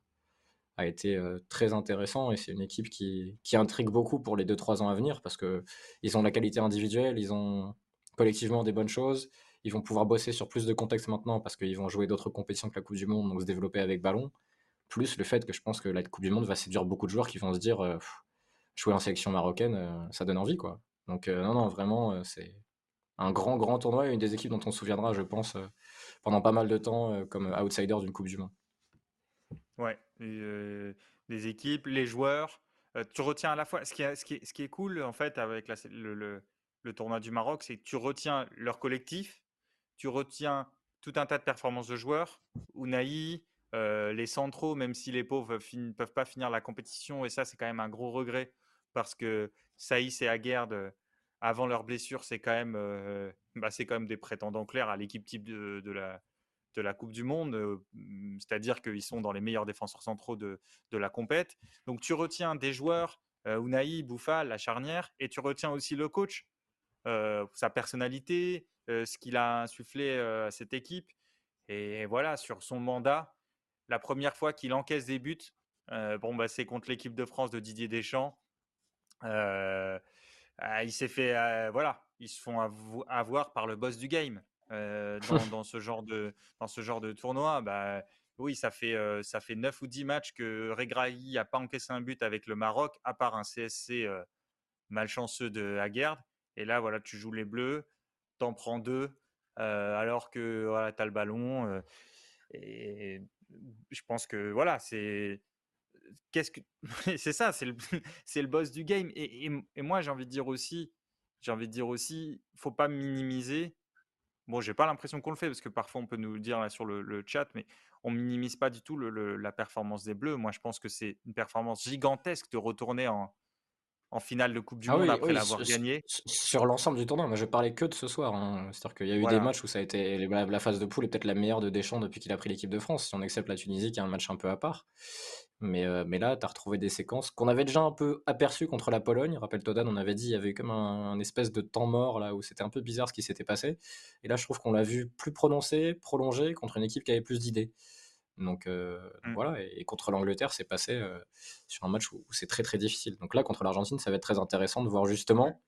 a été euh, très intéressant et c'est une équipe qui, qui, intrigue beaucoup pour les 2-3 ans à venir parce qu'ils ont la qualité individuelle, ils ont collectivement des bonnes choses. Ils vont pouvoir bosser sur plus de contexte maintenant parce qu'ils vont jouer d'autres compétitions que la Coupe du Monde, donc se développer avec ballon. Plus le fait que je pense que la Coupe du Monde va séduire beaucoup de joueurs qui vont se dire euh, jouer en sélection marocaine, euh, ça donne envie. quoi. Donc non, non, vraiment, c'est un grand, grand tournoi et une des équipes dont on se souviendra, je pense, euh, pendant pas mal de temps euh, comme outsider d'une Coupe du Monde. Ouais, euh, les équipes, les joueurs. tu retiens à la fois. Ce qui, est, ce, qui ce qui est cool, en fait, avec le, le, tournoi du Maroc, c'est que tu retiens leur collectif, tu retiens tout un tas de performances de joueurs. Unai, les centraux, même si les pauvres ne peuvent pas finir la compétition, et ça, c'est quand même un gros regret parce que Saïs et Aguerd avant leur blessure, c'est quand même, euh, (laughs) bah, c'est quand même des prétendants clairs à l'équipe type de, la, de la Coupe du Monde. Euh, c'est-à-dire qu'ils sont dans les meilleurs défenseurs centraux de, de la compète. Donc tu retiens des joueurs, euh, Unai, Bouffal, la charnière, et tu retiens aussi le coach, sa personnalité, ce qu'il a insufflé à cette équipe. Et voilà, sur son mandat, la première fois qu'il encaisse des buts, bon, bah, c'est contre l'équipe de France de Didier Deschamps. Ah, il s'est fait, voilà, ils se font avoir par le boss du game (laughs) dans, ce genre de, dans ce genre de tournoi. Bah, oui, ça fait, euh, ça fait 9 ou 10 matchs que Regrahi n'a pas encaissé un but avec le Maroc, à part un CSC malchanceux de Aguerd. Et là, voilà, tu joues les Bleus, t'en prends deux, alors que voilà, tu as le ballon. et je pense que voilà, c'est qu'est-ce que (laughs) c'est ça, c'est le, (laughs) le boss du game. Et, et, moi, j'ai envie de dire aussi, j'ai envie de dire aussi, faut pas minimiser. Bon, j'ai pas l'impression qu'on le fait parce que parfois on peut nous le dire sur le, chat, mais on minimise pas du tout le, la performance des Bleus. Moi, je pense que c'est une performance gigantesque de retourner en, en finale de Coupe du ah Monde après l'avoir gagné. Sur l'ensemble du tournoi, moi je parlais que de ce soir. Hein. C'est-à-dire qu'il y a eu des matchs où ça a été la, phase de poule est peut-être la meilleure de Deschamps depuis qu'il a pris l'équipe de France, si on accepte la Tunisie qui est un match un peu à part. Mais, euh, mais là, tu as retrouvé des séquences qu'on avait déjà un peu aperçues contre la Pologne. Rappelle Todan, on avait dit il y avait comme un, espèce de temps mort là où c'était un peu bizarre ce qui s'était passé. Et là, je trouve qu'on l'a vu plus prononcé, prolongé contre une équipe qui avait plus d'idées. Donc, euh, mmh. voilà, et, contre l'Angleterre, c'est passé euh, sur un match où, c'est très très difficile. Donc là, contre l'Argentine, ça va être très intéressant de voir justement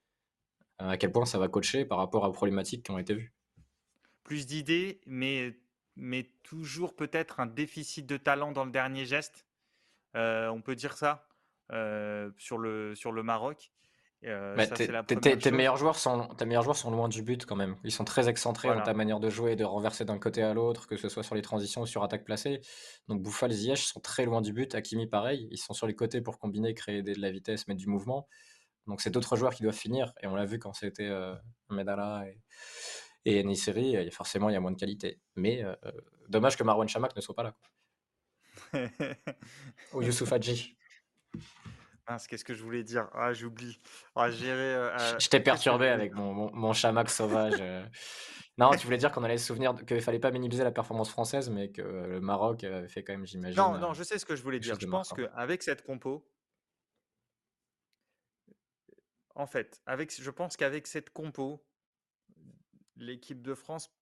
euh, à quel point ça va coacher par rapport aux problématiques qui ont été vues. Plus d'idées, mais, mais toujours peut-être un déficit de talent dans le dernier geste. on peut dire ça sur, le, sur le Maroc. Euh, tes, meilleurs joueurs sont, tes meilleurs joueurs sont loin du but quand même. Ils sont très excentrés dans ta manière de jouer et de renverser d'un côté à l'autre, que ce soit sur les transitions ou sur attaque placée. Donc Bouffal, Ziyech sont très loin du but. Hakimi, pareil. Ils sont sur les côtés pour combiner, créer de la vitesse, mettre du mouvement. Donc c'est d'autres joueurs qui doivent finir. Et on l'a vu quand c'était euh, Medala et, et Niseri, forcément il y a moins de qualité. Mais euh, dommage que Marwan Chamak ne soit pas là. (laughs) ou Youssouf Hadji qu'est-ce que je voulais dire? Ah, j'oublie. Ah, euh, je t'ai perturbé avec mon, mon, chamac sauvage. Euh. (laughs) non, tu voulais dire qu'on allait se souvenir qu'il fallait pas minimiser la performance française, mais que le Maroc avait fait quand même, j'imagine. Non, non, je sais ce que je voulais dire. Je pense qu'avec cette compo, en fait, avec, je pense qu'avec cette compo, l'équipe de France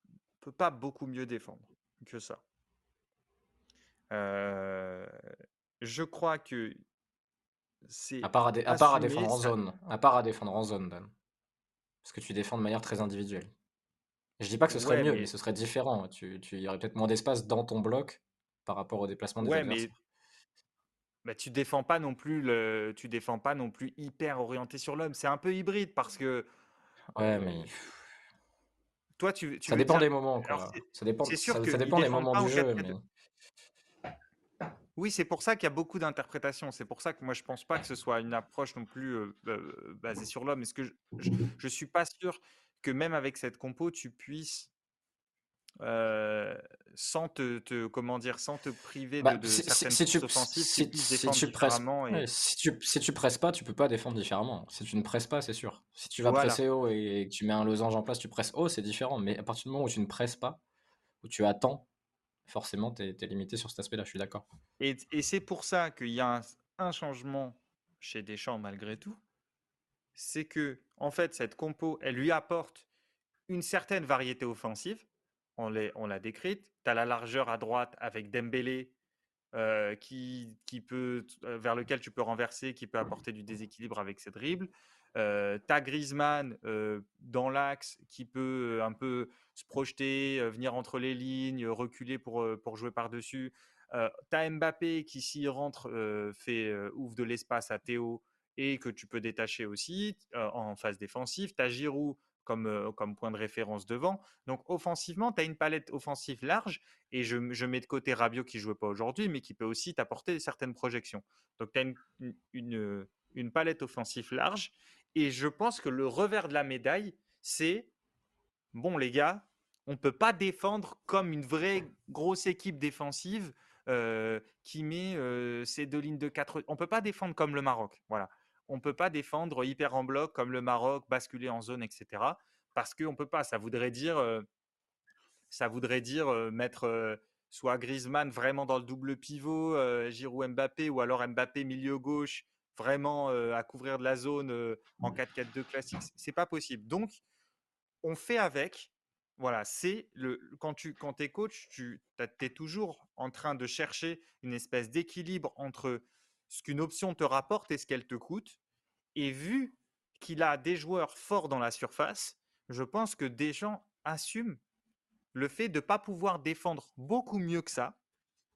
peut pas beaucoup mieux défendre que ça. Euh, je crois que à part à, à, part à défendre en zone. À part à défendre en zone, Dan. Parce que tu défends de manière très individuelle. Je dis pas que ce serait mieux, mais... ce serait différent. Tu, tu y aurait peut-être moins d'espace dans ton bloc par rapport au déplacement des ouais, adversaires. Mais... Bah, tu défends pas non plus le... tu défends pas non plus hyper orienté sur l'homme. C'est un peu hybride parce que. Ouais, mais. Toi, tu, ça dépend des moments. Quoi. ça dépend, ça, dépend des moments du jeu. Mais... Oui, c'est pour ça qu'il y a beaucoup d'interprétations. C'est pour ça que moi, je pense pas que ce soit une approche non plus euh, euh, basée sur l'homme. Est-ce que je, je, suis pas sûr que même avec cette compo, tu puisses euh, sans te, comment dire, sans te priver bah, de, si, certaines si, tu, offensives, si, tu presses, si, tu, si tu presses pas, tu peux pas défendre différemment. Si tu ne presses pas, c'est sûr. Si tu vas presser haut et que tu mets un losange en place, tu presses haut, c'est différent. Mais à partir du moment où tu ne presses pas, où tu attends, forcément, tu es, limité sur cet aspect-là, je suis d'accord. Et, c'est pour ça qu'il y a un, changement chez Deschamps malgré tout. C'est que, en fait, cette compo, elle lui apporte une certaine variété offensive on l'a décrite. Tu as la largeur à droite avec Dembélé euh, qui, peut, euh, vers lequel tu peux renverser, qui peut apporter du déséquilibre avec ses dribbles. Euh, tu as Griezmann dans l'axe qui peut un peu se projeter, venir entre les lignes, reculer pour, pour jouer par-dessus. tu as Mbappé qui, s'il rentre, fait, ouvre de l'espace à Théo et que tu peux détacher aussi en phase défensive. Tu as Giroud comme, comme point de référence devant. Donc offensivement, tu as une palette offensive large et je, mets de côté Rabiot qui ne jouait pas aujourd'hui, mais qui peut aussi t'apporter certaines projections. Donc tu as une, une, palette offensive large et je pense que le revers de la médaille, c'est bon les gars, on ne peut pas défendre comme une vraie grosse équipe défensive qui met ses deux lignes de quatre. On peut pas défendre comme le Maroc. Voilà on ne peut pas défendre hyper en bloc comme le Maroc, basculer en zone, etc. Parce qu'on ne peut pas. Ça voudrait dire, euh, ça voudrait dire euh, mettre euh, soit Griezmann vraiment dans le double pivot, Giroud Mbappé, ou alors Mbappé milieu gauche, vraiment à couvrir de la zone en 4-4-2 classique. C'est pas possible. Donc, on fait avec. Voilà, c'est le quand tu quand es coach, tu es toujours en train de chercher une espèce d'équilibre entre ce qu'une option te rapporte et ce qu'elle te coûte. Et vu qu'il a des joueurs forts dans la surface, je pense que Deschamps assume le fait de ne pas pouvoir défendre beaucoup mieux que ça.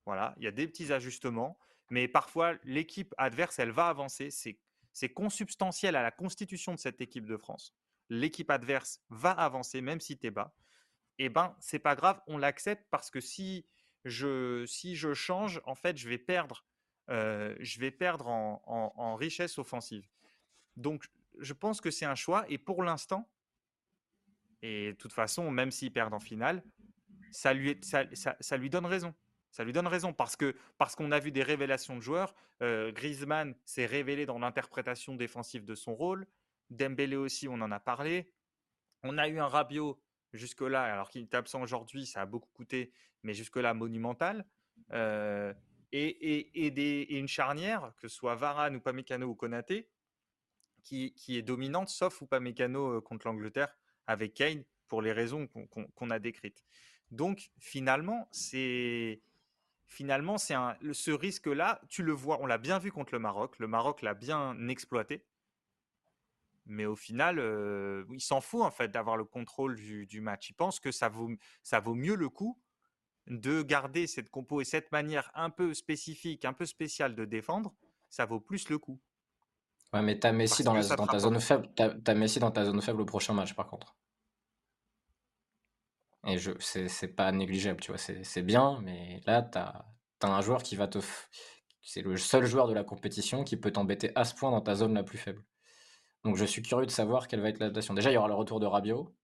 Voilà, il y a des petits ajustements, mais parfois l'équipe adverse, elle va avancer. C'est consubstantiel à la constitution de cette équipe de France. L'équipe adverse va avancer même si tu es bas. Eh ben, c'est pas grave, on l'accepte parce que si je, si je change, en fait, je vais perdre euh, je vais perdre en, richesse offensive. Donc, je pense que c'est un choix. Et pour l'instant, et de toute façon, même s'il perd en finale, ça lui, ça, lui donne raison. Ça lui donne raison parce que parce qu'on a vu des révélations de joueurs. Euh, Griezmann s'est révélé dans l'interprétation défensive de son rôle. Dembélé aussi, on en a parlé. On a eu un Rabiot jusque-là, alors qu'il est absent aujourd'hui, ça a beaucoup coûté, mais jusque-là monumental. Euh, et, des, une charnière, que ce soit Varane ou Pamecano ou Konaté, qui, qui est dominante, sauf ou Pamecano contre l'Angleterre avec Kane, pour les raisons qu'on a décrites. Donc finalement, c'est finalement c'est ce risque-là, tu le vois, on l'a bien vu contre le Maroc, le Maroc l'a bien exploité, mais au final, il s'en fout en fait d'avoir le contrôle du, du, match. Il pense que ça vaut, ça vaut mieux le coup de garder cette compo et cette manière un peu spécifique, un peu spéciale de défendre, ça vaut plus le coup. Ouais, mais t'as Messi dans, ta zone faible. T'as Messi dans ta zone faible au prochain match, par contre. Et je, c'est pas négligeable, tu vois. C'est bien, mais là, t'as as un joueur qui va te. C'est le seul joueur de la compétition qui peut t'embêter à ce point dans ta zone la plus faible. Donc je suis curieux de savoir quelle va être l'adaptation. Déjà, il y aura le retour de Rabiot,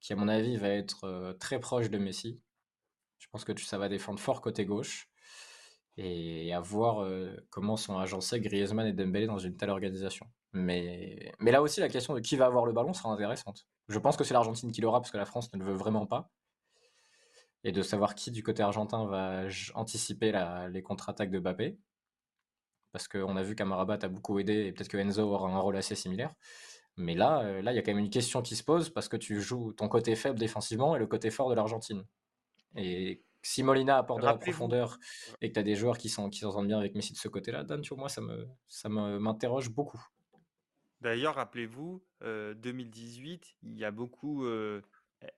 qui à mon avis va être euh, très proche de Messi. Je pense que ça va défendre fort côté gauche. Et à voir euh, comment sont agencés Griezmann et Dembélé dans une telle organisation. Mais, mais là aussi, la question de qui va avoir le ballon sera intéressante. Je pense que c'est l'Argentine qui l'aura parce que la France ne le veut vraiment pas. Et de savoir qui du côté argentin va anticiper les contre-attaques de Mbappé. Parce qu'on a vu qu'Amarabat a beaucoup aidé et peut-être que Enzo aura un rôle assez similaire. Mais là, euh, là, il y a quand même une question qui se pose parce que tu joues ton côté faible défensivement et le côté fort de l'Argentine. Et si Molina apporte de la profondeur et que tu as des joueurs qui s'entendent qui bien avec Messi de ce côté-là, Dan, tu vois, moi, ça me ça m'interroge beaucoup. D'ailleurs, rappelez-vous, 2018, euh, il y a beaucoup euh,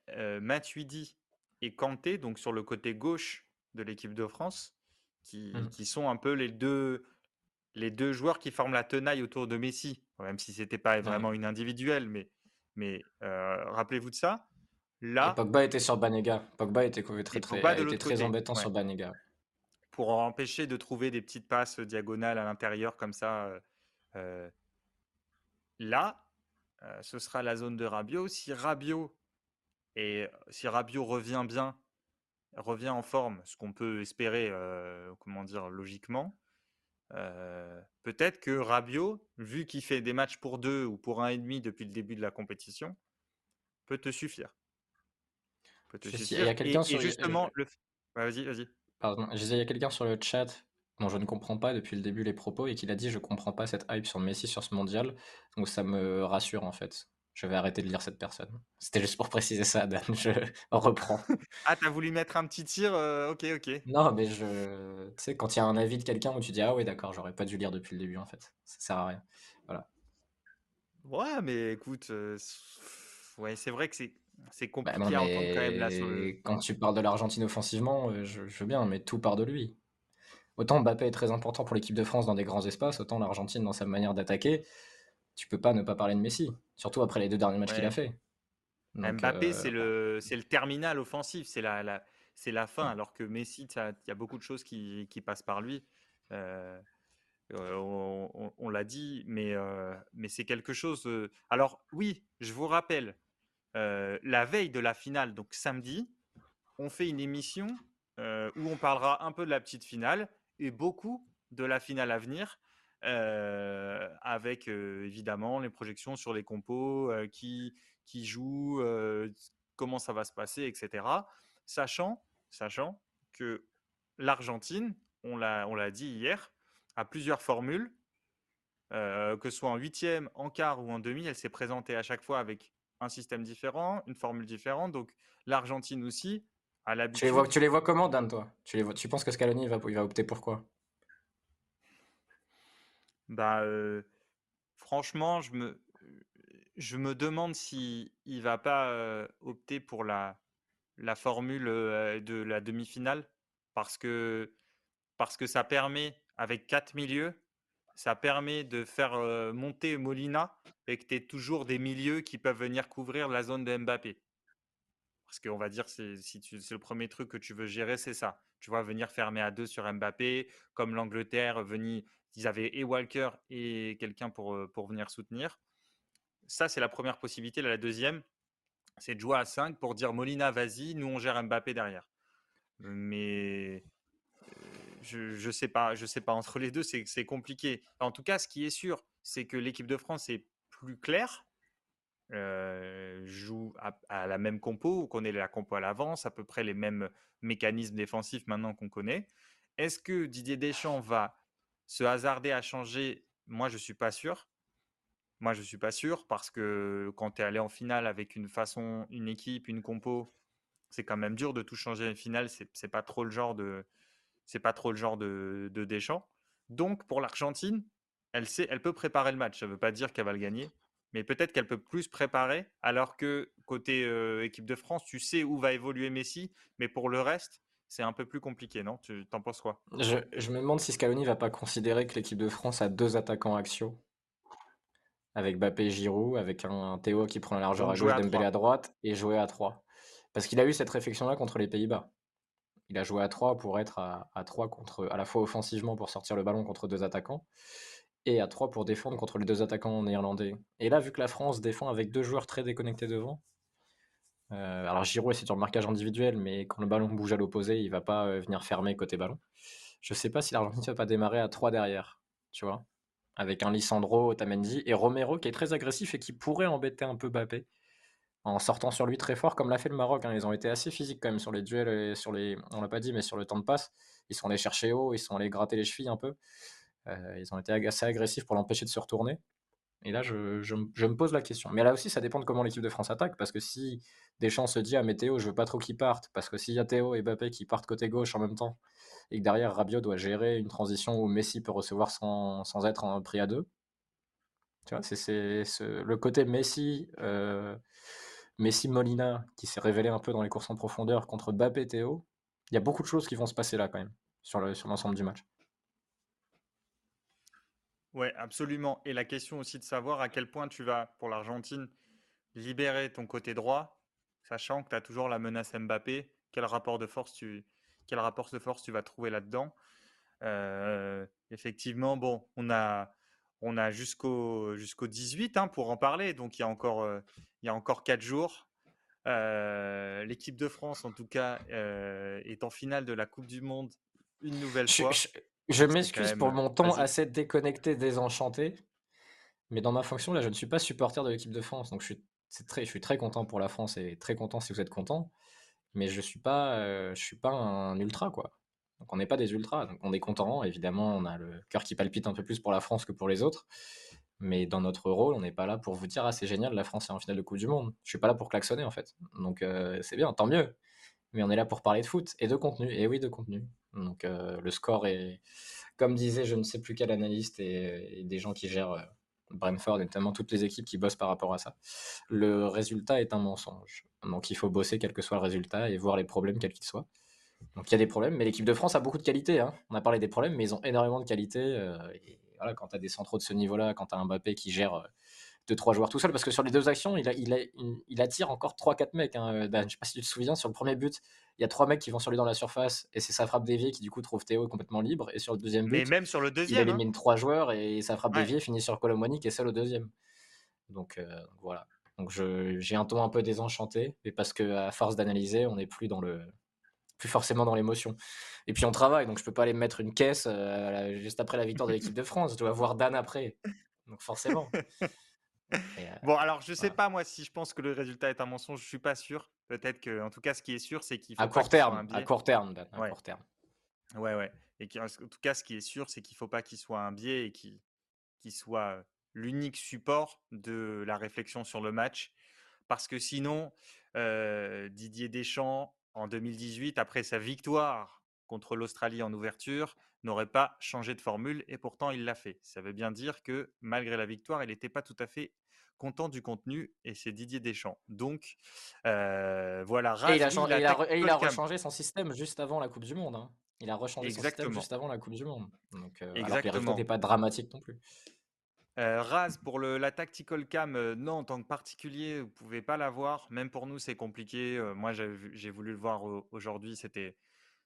euh, Matuidi et Kanté, donc sur le côté gauche de l'équipe de France, qui, mmh. qui, sont un peu les deux, les deux joueurs qui forment la tenaille autour de Messi, même si c'était pas vraiment une individuelle, mais, mais rappelez-vous de ça. Là, Pogba était sur Banega. Pogba était très, très, très embêtant sur Banega. pour empêcher de trouver des petites passes diagonales à l'intérieur comme ça. Là, ce sera la zone de Rabiot. Si Rabiot et si Rabiot revient bien, revient en forme, ce qu'on peut espérer, comment dire, logiquement, peut-être que Rabiot, vu qu'il fait des matchs pour deux ou pour un et demi depuis le début de la compétition, peut te suffire. Peut te suffire. Il y a quelqu'un sur justement, le... vas-y, vas-y. Pardon, je disais, il y a quelqu'un sur le chat dont je ne comprends pas depuis le début les propos et qu'il a dit je comprends pas cette hype sur Messi sur ce mondial. Donc ça me rassure en fait. Je vais arrêter de lire cette personne. C'était juste pour préciser ça, Dan. Je reprends. (laughs) ah, t'as voulu mettre un petit tir euh, Ok, ok. Non, mais je. Tu sais, quand il y a un avis de quelqu'un où tu dis Ah, oui, d'accord, j'aurais pas dû lire depuis le début, en fait. Ça sert à rien. Voilà. Ouais, mais écoute, euh, ouais, c'est vrai que c'est. C'est bah, compliqué à entendre quand même là sur le... Quand tu parles de l'Argentine offensivement, euh, je, je, veux bien, mais tout part de lui. Autant Mbappé est très important pour l'équipe de France dans des grands espaces, autant l'Argentine dans sa manière d'attaquer tu peux pas ne pas parler de Messi, surtout après les deux derniers matchs qu'il a fait. Mbappé, euh, c'est le, c'est le terminal offensif, c'est la, la c'est la fin, alors que Messi, il y a beaucoup de choses qui, qui passent par lui. Euh, euh, on, l'a dit, mais, mais c'est quelque chose. Alors oui, je vous rappelle, la veille de la finale, donc samedi, on fait une émission où on parlera un peu de la petite finale beaucoup de la finale à venir. Avec évidemment les projections sur les compos, qui, qui jouent, comment ça va se passer, etc. Sachant, sachant que l'Argentine, on l'a dit hier, a plusieurs formules, que ce soit en huitième, en quart ou en demi, elle s'est présentée à chaque fois avec un système différent, une formule différente. Donc l'Argentine aussi l'habitude. Tu les vois, tu les vois comment, Dan, toi? Tu, les vois, tu penses que Scaloni va, il va opter pour quoi? Bah, franchement, je me, je me demande s'il ne va pas opter pour la, la formule de la demi-finale parce que, parce que ça permet, avec quatre milieux, ça permet de faire monter Molina et que tu aies toujours des milieux qui peuvent venir couvrir la zone de Mbappé. Parce qu'on va dire, c'est le premier truc que tu veux gérer, c'est ça. Tu vois, venir fermer à deux sur Mbappé, comme l'Angleterre, venir, ils avaient et Walker et quelqu'un pour, pour venir soutenir. Ça, c'est la première possibilité. la deuxième, c'est de jouer à 5 pour dire Molina, vas-y, nous on gère Mbappé derrière. Mais je ne sais pas, je sais pas. Entre les deux, c'est compliqué. En tout cas, ce qui est sûr, c'est que l'équipe de France est plus claire. Joue à, la même compo, qu'on ait la compo à l'avance, à peu près les mêmes mécanismes défensifs maintenant qu'on connaît. Est-ce que Didier Deschamps va se hasarder à changer, moi, je ne suis pas sûr. Moi, je ne suis pas sûr parce que quand tu es allé en finale avec une façon, une équipe, une compo, c'est quand même dur de tout changer en finale. C'est, pas trop le genre de, pas trop le genre de, de Deschamps. Donc, pour l'Argentine, elle sait, elle peut préparer le match. Ça ne veut pas dire qu'elle va le gagner, mais peut-être qu'elle peut plus préparer. Alors que côté euh, équipe de France, tu sais où va évoluer Messi, mais pour le reste, c'est un peu plus compliqué, non? Tu t'en penses quoi? Je, me demande si Scaloni va pas considérer que l'équipe de France a deux attaquants axiaux. Avec Bappé et Giroud, avec un, Théo qui prend la largeur à gauche, Dembélé à droite, et jouer à 3. Parce qu'il a eu cette réflexion-là contre les Pays-Bas. Il a joué à 3 pour être à, à 3 contre, à la fois offensivement pour sortir le ballon contre deux attaquants, et à 3 pour défendre contre les deux attaquants néerlandais. Et là, vu que la France défend avec deux joueurs très déconnectés devant, euh, alors Giroud c'est sur le marquage individuel, mais quand le ballon bouge à l'opposé, il va pas euh, venir fermer côté ballon. Je sais pas si l'Argentine va pas démarrer à 3 derrière, tu vois, avec un Lisandro, Otamendi et Romero qui est très agressif et qui pourrait embêter un peu Bappé en sortant sur lui très fort comme l'a fait le Maroc. Hein. Ils ont été assez physiques quand même sur les duels et sur les, on l'a pas dit, mais sur le temps de passe, ils sont allés chercher haut, ils sont allés gratter les chevilles un peu. Euh, ils ont été assez agressifs pour l'empêcher de se retourner. Et là, je, me pose la question. Mais là aussi, ça dépend de comment l'équipe de France attaque. Parce que si Deschamps se dit à ah, Théo, je veux pas trop qu'il parte, parce que s'il y a Théo et Mbappé qui partent côté gauche en même temps, et que derrière Rabiot doit gérer une transition où Messi peut recevoir sans, sans être pris à deux. Tu vois, c'est le côté Messi, euh, Messi Molina qui s'est révélé un peu dans les courses en profondeur contre Mbappé et Théo. Il y a beaucoup de choses qui vont se passer là quand même, sur l'ensemble du match. Oui, absolument. Et la question aussi de savoir à quel point tu vas, pour l'Argentine, libérer ton côté droit, sachant que tu as toujours la menace Mbappé. Quel rapport de force tu, quel rapport de force tu vas trouver là-dedans? effectivement, bon, on a, on a jusqu'au jusqu'au 18 hein, pour en parler, donc il y a encore, il y a encore 4 jours. L'équipe de France, en tout cas, est en finale de la Coupe du Monde une nouvelle fois. Je, m'excuse pour mon temps assez déconnecté, désenchanté, mais dans ma fonction, là, je ne suis pas supporter de l'équipe de France, donc je suis, très, je suis très content pour la France et très content si vous êtes content, mais je suis pas, je suis pas un ultra, quoi. Donc on n'est pas des ultras, donc on est content, évidemment, on a le cœur qui palpite un peu plus pour la France que pour les autres, mais dans notre rôle, on n'est pas là pour vous dire ah c'est génial, la France est en finale de Coupe du Monde. Je suis pas là pour klaxonner en fait, donc euh, c'est bien, tant mieux. Mais on est là pour parler de foot et de contenu, et oui de contenu. Donc euh, le score est, comme disait je ne sais plus quel analyste et, des gens qui gèrent euh, Brentford et notamment toutes les équipes qui bossent par rapport à ça. Le résultat est un mensonge. Donc il faut bosser quel que soit le résultat et voir les problèmes quels qu'ils soient. Donc il y a des problèmes, mais l'équipe de France a beaucoup de qualité. Hein. On a parlé des problèmes, mais ils ont énormément de qualité. Euh, voilà, quand tu as des centraux de ce niveau-là, quand tu as un Mbappé qui gère 2-3 euh, joueurs tout seul, parce que sur les deux actions, il, a, il, il attire encore 3-4 mecs. Hein. Euh, Dan, je sais pas si tu te souviens, sur le premier but, il y a 3 mecs qui vont sur lui dans la surface, et c'est sa frappe déviée qui du coup trouve Théo complètement libre. Et sur le deuxième but, mais même sur le deuxième, il élimine 3 joueurs, et sa frappe déviée finit sur Colomoni qui est seul au deuxième. Donc voilà. Donc j'ai un ton un peu désenchanté, mais parce que à force d'analyser, on n'est plus dans le plus forcément dans l'émotion. Et puis on travaille, donc je peux pas aller me mettre une caisse euh, juste après la victoire de l'équipe de France. Je dois voir Dan après. Donc forcément. (laughs) Euh, bon, alors je sais pas moi si je pense que le résultat est un mensonge, je suis pas sûr. Peut-être que, en tout cas, ce qui est sûr, c'est qu'il faut à court terme, à court terme, Dan, à ouais. court terme. Ouais, ouais. Et en tout cas, ce qui est sûr, c'est qu'il faut pas qu'il soit un biais et qu'il soit l'unique support de la réflexion sur le match, parce que sinon, euh, Didier Deschamps en 2018, après sa victoire contre l'Australie en ouverture, n'aurait pas changé de formule et pourtant il l'a fait. Ça veut bien dire que malgré la victoire, il n'était pas tout à fait content du contenu et c'est Didier Deschamps. Donc euh, voilà. et il a, changé, et il a, rechangé son système juste avant la Coupe du Monde. Hein. Il a rechangé son système juste avant la Coupe du Monde. Donc, euh, Exactement. Alors pas dramatique non plus. Euh, Raz, pour le, la tactical cam, euh, non, en tant que particulier, vous pouvez pas l'avoir. Même pour nous, c'est compliqué. Euh, moi, j'ai voulu le voir aujourd'hui, c'était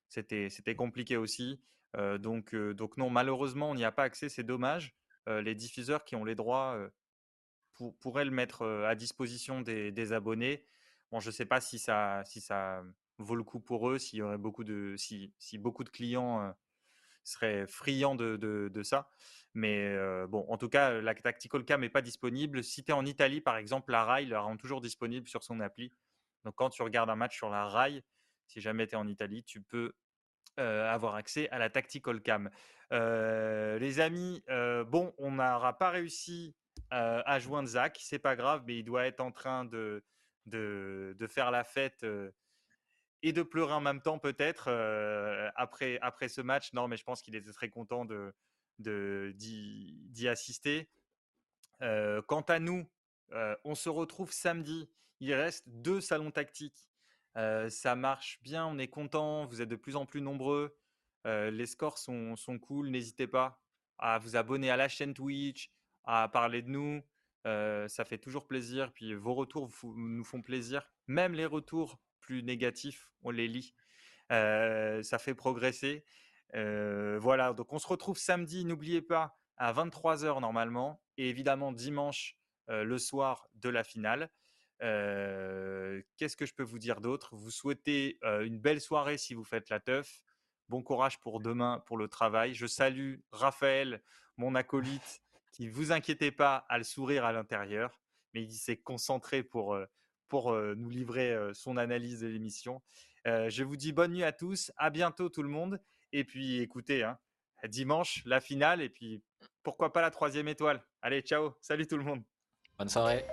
c'était compliqué aussi. donc, donc non, malheureusement, on n'y a pas accès, c'est dommage. les diffuseurs qui ont les droits pour, pourraient le mettre à disposition des, abonnés. Bon, je ne sais pas si ça, si ça vaut le coup pour eux, s'il y aurait beaucoup de, si, beaucoup de clients seraient friands de ça. Mais bon, en tout cas, la Tactical Cam n'est pas disponible. Si tu es en Italie, par exemple, la RAI la rend toujours disponible sur son appli. Donc, quand tu regardes un match sur la RAI, si jamais tu es en Italie, tu peux avoir accès à la Tactical Cam. les amis, bon, on n'aura pas réussi à joindre Zach. C'est pas grave, mais il doit être en train de, de, faire la fête et de pleurer en même temps peut-être après, après ce match. Non, mais je pense qu'il était très content de, d'y assister. quant à nous, on se retrouve samedi. Il reste deux salons tactiques. ça marche bien, on est content. Vous êtes de plus en plus nombreux. les scores sont, sont cool. N'hésitez pas à vous abonner à la chaîne Twitch, à parler de nous. ça fait toujours plaisir. Puis vos retours nous font plaisir. Même les retours plus négatifs, on les lit. ça fait progresser voilà, donc on se retrouve samedi, n'oubliez pas, à 23h normalement, et évidemment dimanche le soir de la finale. Qu'est-ce que je peux vous dire d'autre? Vous souhaitez une belle soirée si vous faites la teuf. Bon courage pour demain, pour le travail. Je salue Raphaël, mon acolyte, qui, vous inquiétez pas, a le sourire à l'intérieur, mais il s'est concentré pour, pour nous livrer son analyse de l'émission. je vous dis bonne nuit à tous, à bientôt tout le monde. Et puis, écoutez, hein, dimanche, la finale, et puis pourquoi pas la troisième étoile. Allez, ciao, salut tout le monde. Bonne soirée.